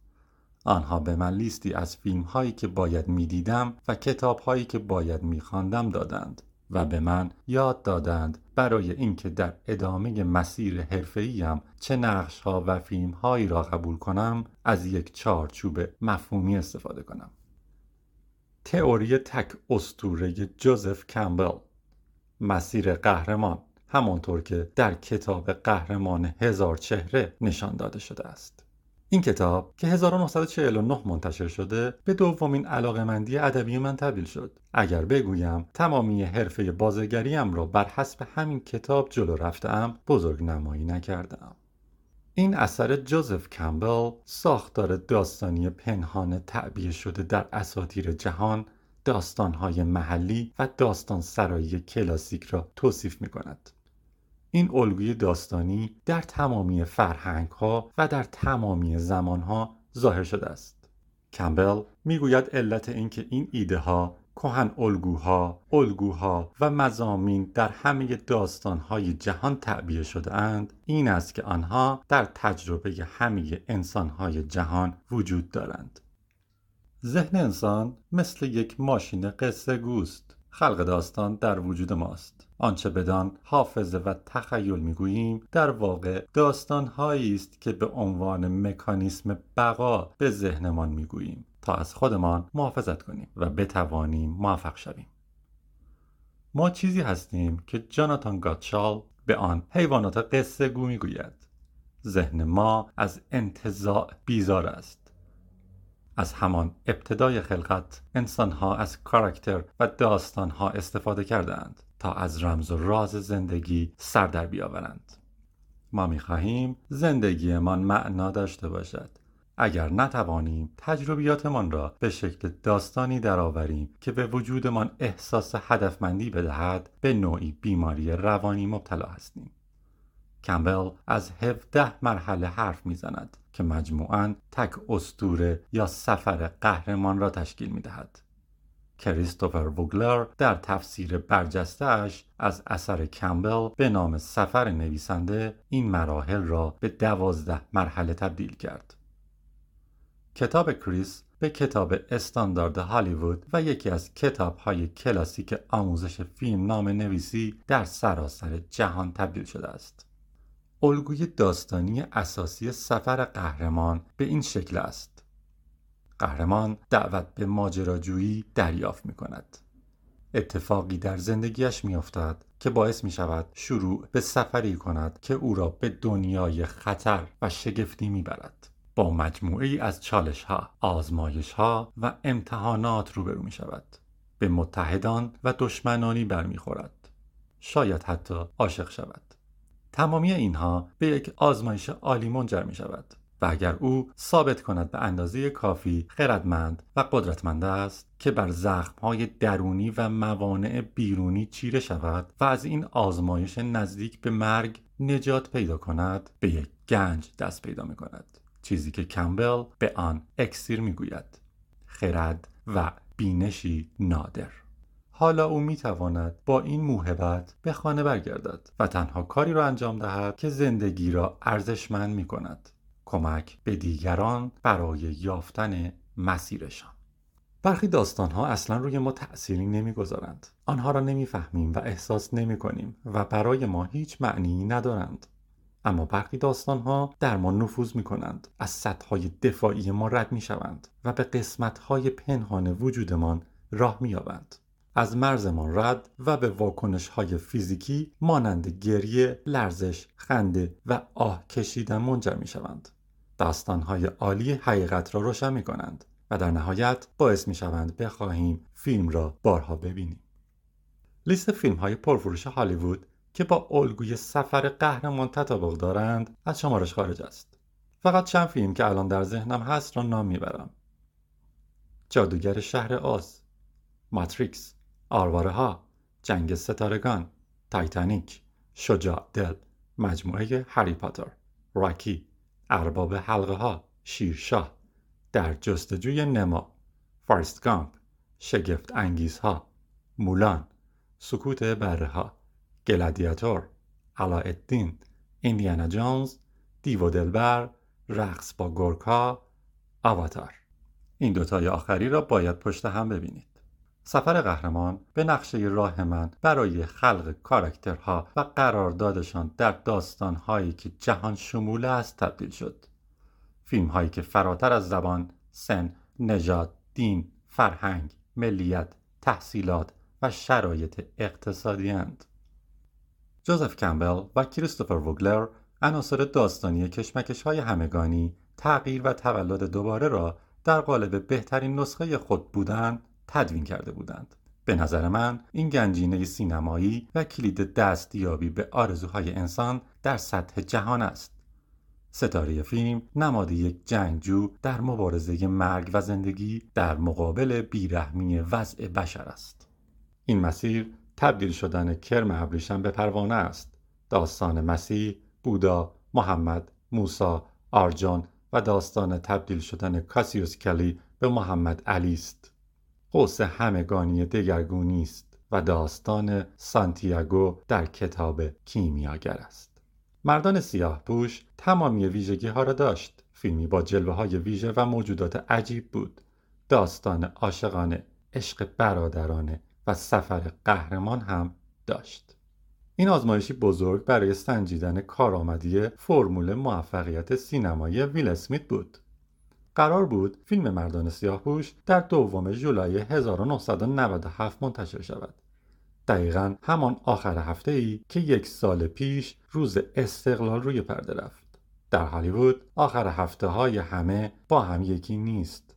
S1: آنها به من لیستی از فیلم هایی که باید می‌دیدم و کتاب هایی که باید میخواندم دادند و به من یاد دادند برای اینکه در ادامه مسیر حرفه‌ایم چه نقش ها و فیلم هایی را قبول کنم از یک چارچوب مفهومی استفاده کنم. تئوری تک استوره جوزف کمبل. مسیر قهرمان همانطور که در کتاب قهرمان هزار چهره نشان داده شده است. این کتاب که 1949 منتشر شده به دومین علاقمندی ادبی من تبدیل شد اگر بگویم تمامی حرفه بازیگریم را بر حسب همین کتاب جلو رفتم بزرگ نمایی نکردم این اثر جوزف کمبل ساختار داستانی پنهان تعبیه شده در اساطیر جهان داستانهای محلی و داستان سرایی کلاسیک را توصیف می کند. این الگوی داستانی در تمامی فرهنگ ها و در تمامی زمان ها ظاهر شده است. کمبل می‌گوید علت اینکه این ایده ها کهن الگوها، الگوها و مزامین در همه داستانهای جهان تعبیه شده اند این است که آنها در تجربه همه انسانهای جهان وجود دارند. ذهن انسان مثل یک ماشین قصه گوست. خلق داستان در وجود ماست. آنچه بدان حافظه و تخیل می‌گوییم در واقع داستانهایی است که به عنوان مکانیسم بقا به ذهنمان می‌گوییم. تا از خودمان محافظت کنیم و بتوانیم موفق شویم. ما چیزی هستیم که جاناتان گاتشال به آن حیوانات قصه گو می‌گوید. ذهن ما از انتظاع بیزار است. از همان ابتدای خلقت انسانها از کاراکتر و داستانها استفاده کردند تا از رمز و راز زندگی سر در بیاورند. ما می خواهیم زندگیمان معنا داشته باشد. اگر نتوانیم تجربیاتمان را به شکل داستانی درآوریم که به وجودمان احساس هدفمندی بدهد به نوعی بیماری روانی مبتلا هستیم. کمبل از 17 مرحله حرف می‌زند که مجموعاً تک استوره یا سفر قهرمان را تشکیل می دهد. کریستوفر ووگلر در تفسیر برجستهاش از اثر کمبل به نام سفر نویسنده این مراحل را به دوازده مرحله تبدیل کرد. کتاب کریس به کتاب استاندارد هالیوود و یکی از کتاب های کلاسیک آموزش فیلم نام نویسی در سراسر جهان تبدیل شده است. الگوی داستانی اساسی سفر قهرمان به این شکل است. قهرمان دعوت به ماجراجویی دریافت می کند. اتفاقی در زندگیش می افتد که باعث می شود شروع به سفری کند که او را به دنیای خطر و شگفتی می برد. با مجموعی از چالش ها، آزمایش ها و امتحانات روبرو می شود. به متحدان و دشمنانی برمیخورد. شاید حتی عاشق شود. تمامی اینها به یک آزمایش عالی منجر می شود. و اگر او ثابت کند به اندازه کافی خردمند و قدرتمند است که بر زخمهای درونی و موانع بیرونی چیره شود و از این آزمایش نزدیک به مرگ نجات پیدا کند به یک گنج دست پیدا می کند چیزی که کمبل به آن اکسیر می گوید خرد و بینشی نادر. حالا او می تواند با این موهبت به خانه برگردد و تنها کاری را انجام دهد که زندگی را ارزشمند می کند کمک به دیگران برای یافتن مسیرشان برخی داستان ها اصلا روی ما تأثیری نمی‌گذارند آنها را نمی‌فهمیم و احساس نمی کنیم و برای ما هیچ معنی ندارند اما برخی داستان ها در ما نفوذ می کنند از سطح دفاعی ما رد می شوند و به قسمت های پنهان وجودمان راه می یابند. از مرزمان رد و به واکنش های فیزیکی مانند گریه، لرزش، خنده و آه کشیدن منجر می شوند. داستان های عالی حقیقت را روشن می کنند و در نهایت باعث می شوند بخواهیم فیلم را بارها ببینیم. لیست فیلم های پرفروش هالیوود که با الگوی سفر قهرمان تطابق دارند از شمارش خارج است. فقط چند فیلم که الان در ذهنم هست را نام می‌برم. جادوگر شهر آز ماتریکس آرواره ها جنگ ستارگان تایتانیک شجاع دل مجموعه هری پاتر راکی ارباب حلقه ها شیرشاه در جستجوی نمو فارست گامپ شگفت انگیزها مولان سکوت بره ها گلادیاتور علاءالدین ایندیانا جونز دیو و دلبر رقص با گورکا آواتار. این دوتای آخری را باید پشت هم ببینید. سفر قهرمان به نقشه راه من برای خلق کاراکترها و قراردادشان در داستانهایی که جهان شموله است تبدیل شد فیلم هایی که فراتر از زبان، سن، نژاد، دین، فرهنگ، ملیت، تحصیلات و شرایط اقتصادی اند. جوزف کمبل و کریستوفر وگلر عناصر داستانی کشمکش های همگانی تغییر و تولد دوباره را در قالب بهترین نسخه خود بودن تدوین کرده بودند. به نظر من این گنجینه سینمایی و کلید دستیابی به آرزوهای انسان در سطح جهان است. ستاره فیلم نماد یک جنگجو در مبارزه مرگ و زندگی در مقابل بیرحمی وضع بشر است. این مسیر تبدیل شدن کرم ابریشم به پروانه است. داستان مسیح، بودا، محمد، موسا، آرجان و داستان تبدیل شدن کاسیوس کلی به محمد علی است. قوس همگانی دگرگونی است و داستان سانتیاگو در کتاب کیمیاگر است. مردان سیاه پوش تمامی ویژگی ها را داشت. فیلمی با جلوه های ویژه و موجودات عجیب بود. داستان عاشقانه، عشق برادرانه و سفر قهرمان هم داشت. این آزمایشی بزرگ برای سنجیدن کارآمدی فرمول موفقیت سینمایی ویل اسمیت بود. قرار بود فیلم مردان سیاهپوش در دوم ژولای 1997 منتشر شود. دقیقا همان آخر هفته ای که یک سال پیش روز استقلال روی پرده رفت. در هالیوود آخر هفته های همه با هم یکی نیست.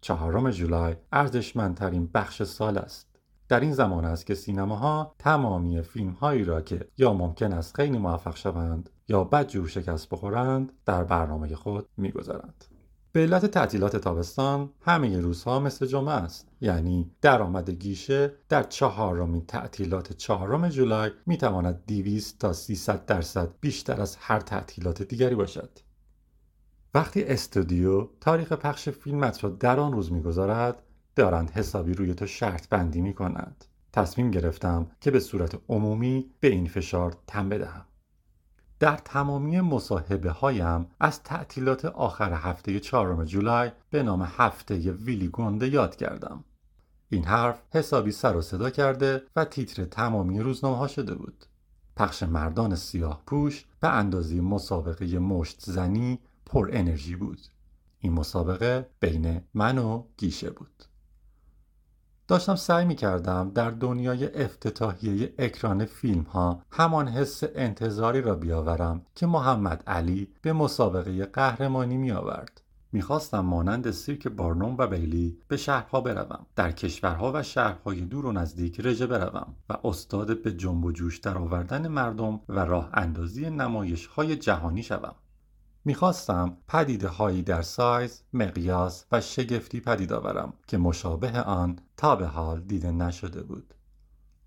S1: چهارم جولای ارزشمندترین بخش سال است. در این زمان است که سینماها تمامی فیلم هایی را که یا ممکن است خیلی موفق شوند یا بدجور شکست بخورند در برنامه خود می‌گذارند. به علت تعطیلات تابستان همه روزها مثل جمعه است یعنی درآمد گیشه در چهارمین تعطیلات چهارم جولای می‌تواند 200 تا 300 درصد بیشتر از هر تعطیلات دیگری باشد وقتی استودیو تاریخ پخش فیلمت را در آن روز می‌گذارد دارند حسابی روی تو شرط بندی می کنند. تصمیم گرفتم که به صورت عمومی به این فشار تن بدهم. در تمامی مصاحبه هایم از تعطیلات آخر هفته چهارم جولای به نام هفته ویلی گونده یاد کردم. این حرف حسابی سر و صدا کرده و تیتر تمامی روزنامه ها شده بود. پخش مردان سیاه پوش به اندازه مسابقه مشت زنی پر انرژی بود. این مسابقه بین من و گیشه بود. داشتم سعی می کردم در دنیای افتتاحیه اکران فیلم ها همان حس انتظاری را بیاورم که محمد علی به مسابقه قهرمانی می آورد. می‌خواستم مانند سیرک بارنوم و بیلی به شهرها بروم در کشورها و شهرهای دور و نزدیک رژه بروم و استاد به جنب و جوش در آوردن مردم و راه اندازی نمایش های جهانی شوم می‌خواستم پدیده هایی در سایز، مقیاس و شگفتی پدید آورم که مشابه آن تا به حال دیده نشده بود.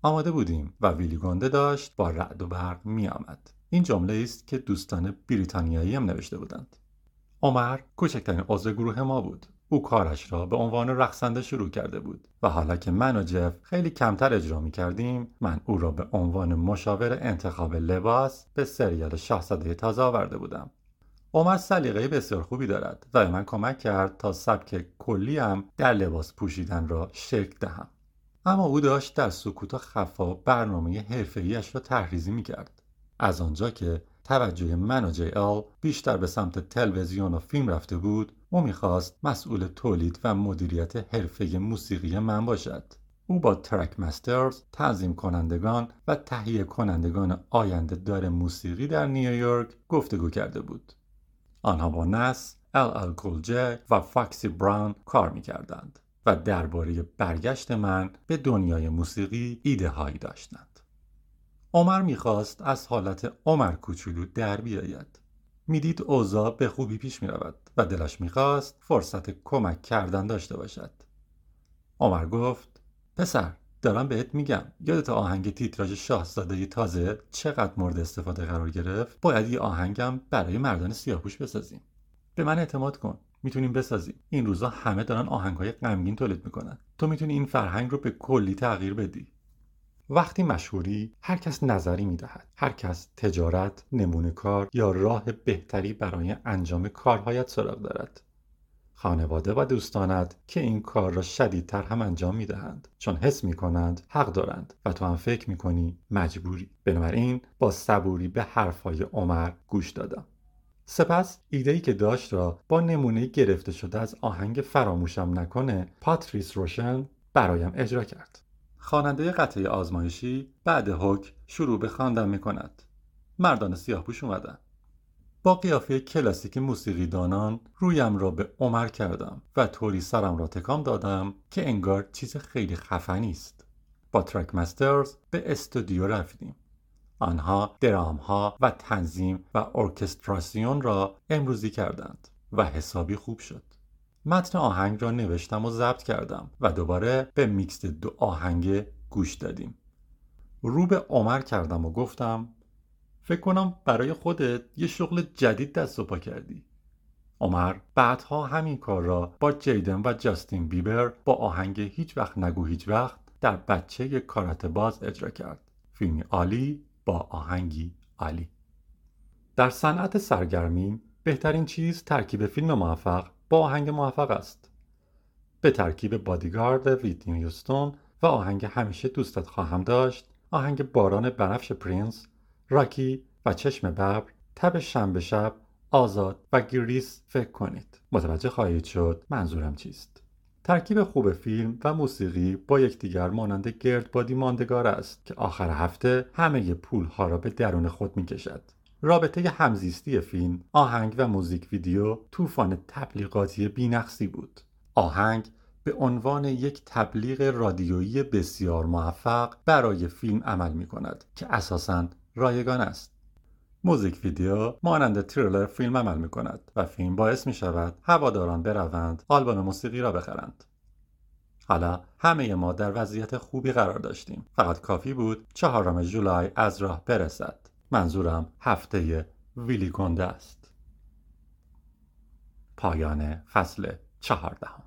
S1: آماده بودیم و ویلی گنده داشت با رعد و برق می آمد. این جمله است که دوستان بریتانیایی هم نوشته بودند. عمر کوچکترین عضو گروه ما بود. او کارش را به عنوان رقصنده شروع کرده بود و حالا که من و جف خیلی کمتر اجرا می کردیم من او را به عنوان مشاور انتخاب لباس به سریال شاهزاده تازه آورده بودم عمر سلیقه بسیار خوبی دارد و من کمک کرد تا سبک کلیم در لباس پوشیدن را شکل دهم. اما او داشت در سکوت خفا برنامه حرفهایش را تحریزی می کرد. از آنجا که توجه من و جی ال بیشتر به سمت تلویزیون و فیلم رفته بود او می‌خواست مسئول تولید و مدیریت حرفه موسیقی من باشد. او با ترک مسترز تنظیم کنندگان و تهیه کنندگان آینده دار موسیقی در نیویورک گفتگو کرده بود. آنها با نس ال ال کولجه و فاکسی براون کار می‌کردند و درباره برگشت من به دنیای موسیقی ایده هایی داشتند. عمر می‌خواست از حالت عمر کوچولو در بیاید. می‌دید اوضاع به خوبی پیش می‌رود و دلش می‌خواست فرصت کمک کردن داشته باشد. عمر گفت پسر دارم بهت میگم. یادت آهنگ تیتراژ شاهزاده تازه چقدر مورد استفاده قرار گرفت؟ باید یه آهنگم برای مردان سیاهپوش بسازیم. به من اعتماد کن. می‌تونیم بسازیم. این روزا همه دارن آهنگهای غمگین تولید می‌کنن. تو می‌تونی این فرهنگ رو به کلی تغییر بدی. وقتی مشهوری هر کس نظری می‌دهد. هر کس تجارت نمونه کار یا راه بهتری برای انجام کارهایت سراغ دارد. خانواده و دوستانت که این کار را شدیدتر هم انجام می دهند چون حس می کنند حق دارند و تو هم فکر می کنی مجبوری بنابراین با صبوری به حرفهای عمر گوش دادم سپس ایده‌ای که داشت را با نمونه گرفته شده از آهنگ فراموشم نکنه پاتریس روشن برایم اجرا کرد. خواننده قطعه آزمایشی بعد حک شروع به خواندن می کند. مردان سیاه پوش اومدن. قیافه کلاسیک موسیقی دانان رویم را به عمر کردم و طوری سرم را تکام دادم که انگار چیز خیلی خفنی است. با ترک مسترز به استودیو رفتیم. آنها درام ها و تنظیم و ارکستراسیون را امروزی کردند و حسابی خوب شد. متن آهنگ را نوشتم و ضبط کردم و دوباره به میکس دو آهنگ گوش دادیم. رو به عمر کردم و گفتم فکر کنم برای خودت یه شغل جدید دست و پا کردی. عمر بعدها همین کار را با جیدن و جاستین بیبر با آهنگ هیچ وقت نگو هیچ وقت در بچه کارت باز اجرا کرد. فیلمی عالی با آهنگی عالی در صنعت سرگرمی بهترین چیز ترکیب فیلم موفق با آهنگ موفق است به ترکیب بادیگارد ویتنی هیوستون و آهنگ همیشه دوستت خواهم داشت آهنگ باران بنفش پرینس راکی و چشم ببر تب شنبه شب آزاد و گریس فکر کنید متوجه خواهید شد منظورم چیست ترکیب خوب فیلم و موسیقی با یکدیگر مانند گردبادی ماندگار است که آخر هفته همه پول ها را به درون خود می کشد. رابطه همزیستی فیلم، آهنگ و موزیک ویدیو طوفان تبلیغاتی بینقصی بود. آهنگ به عنوان یک تبلیغ رادیویی بسیار موفق برای فیلم عمل می کند که اساساً رایگان است. موزیک ویدیو مانند تریلر فیلم عمل می کند و فیلم باعث می شود هواداران بروند آلبوم موسیقی را بخرند. حالا همه ما در وضعیت خوبی قرار داشتیم. فقط کافی بود چهارم جولای از راه برسد. منظورم هفته ویلی گنده است. پایان فصل چهاردهم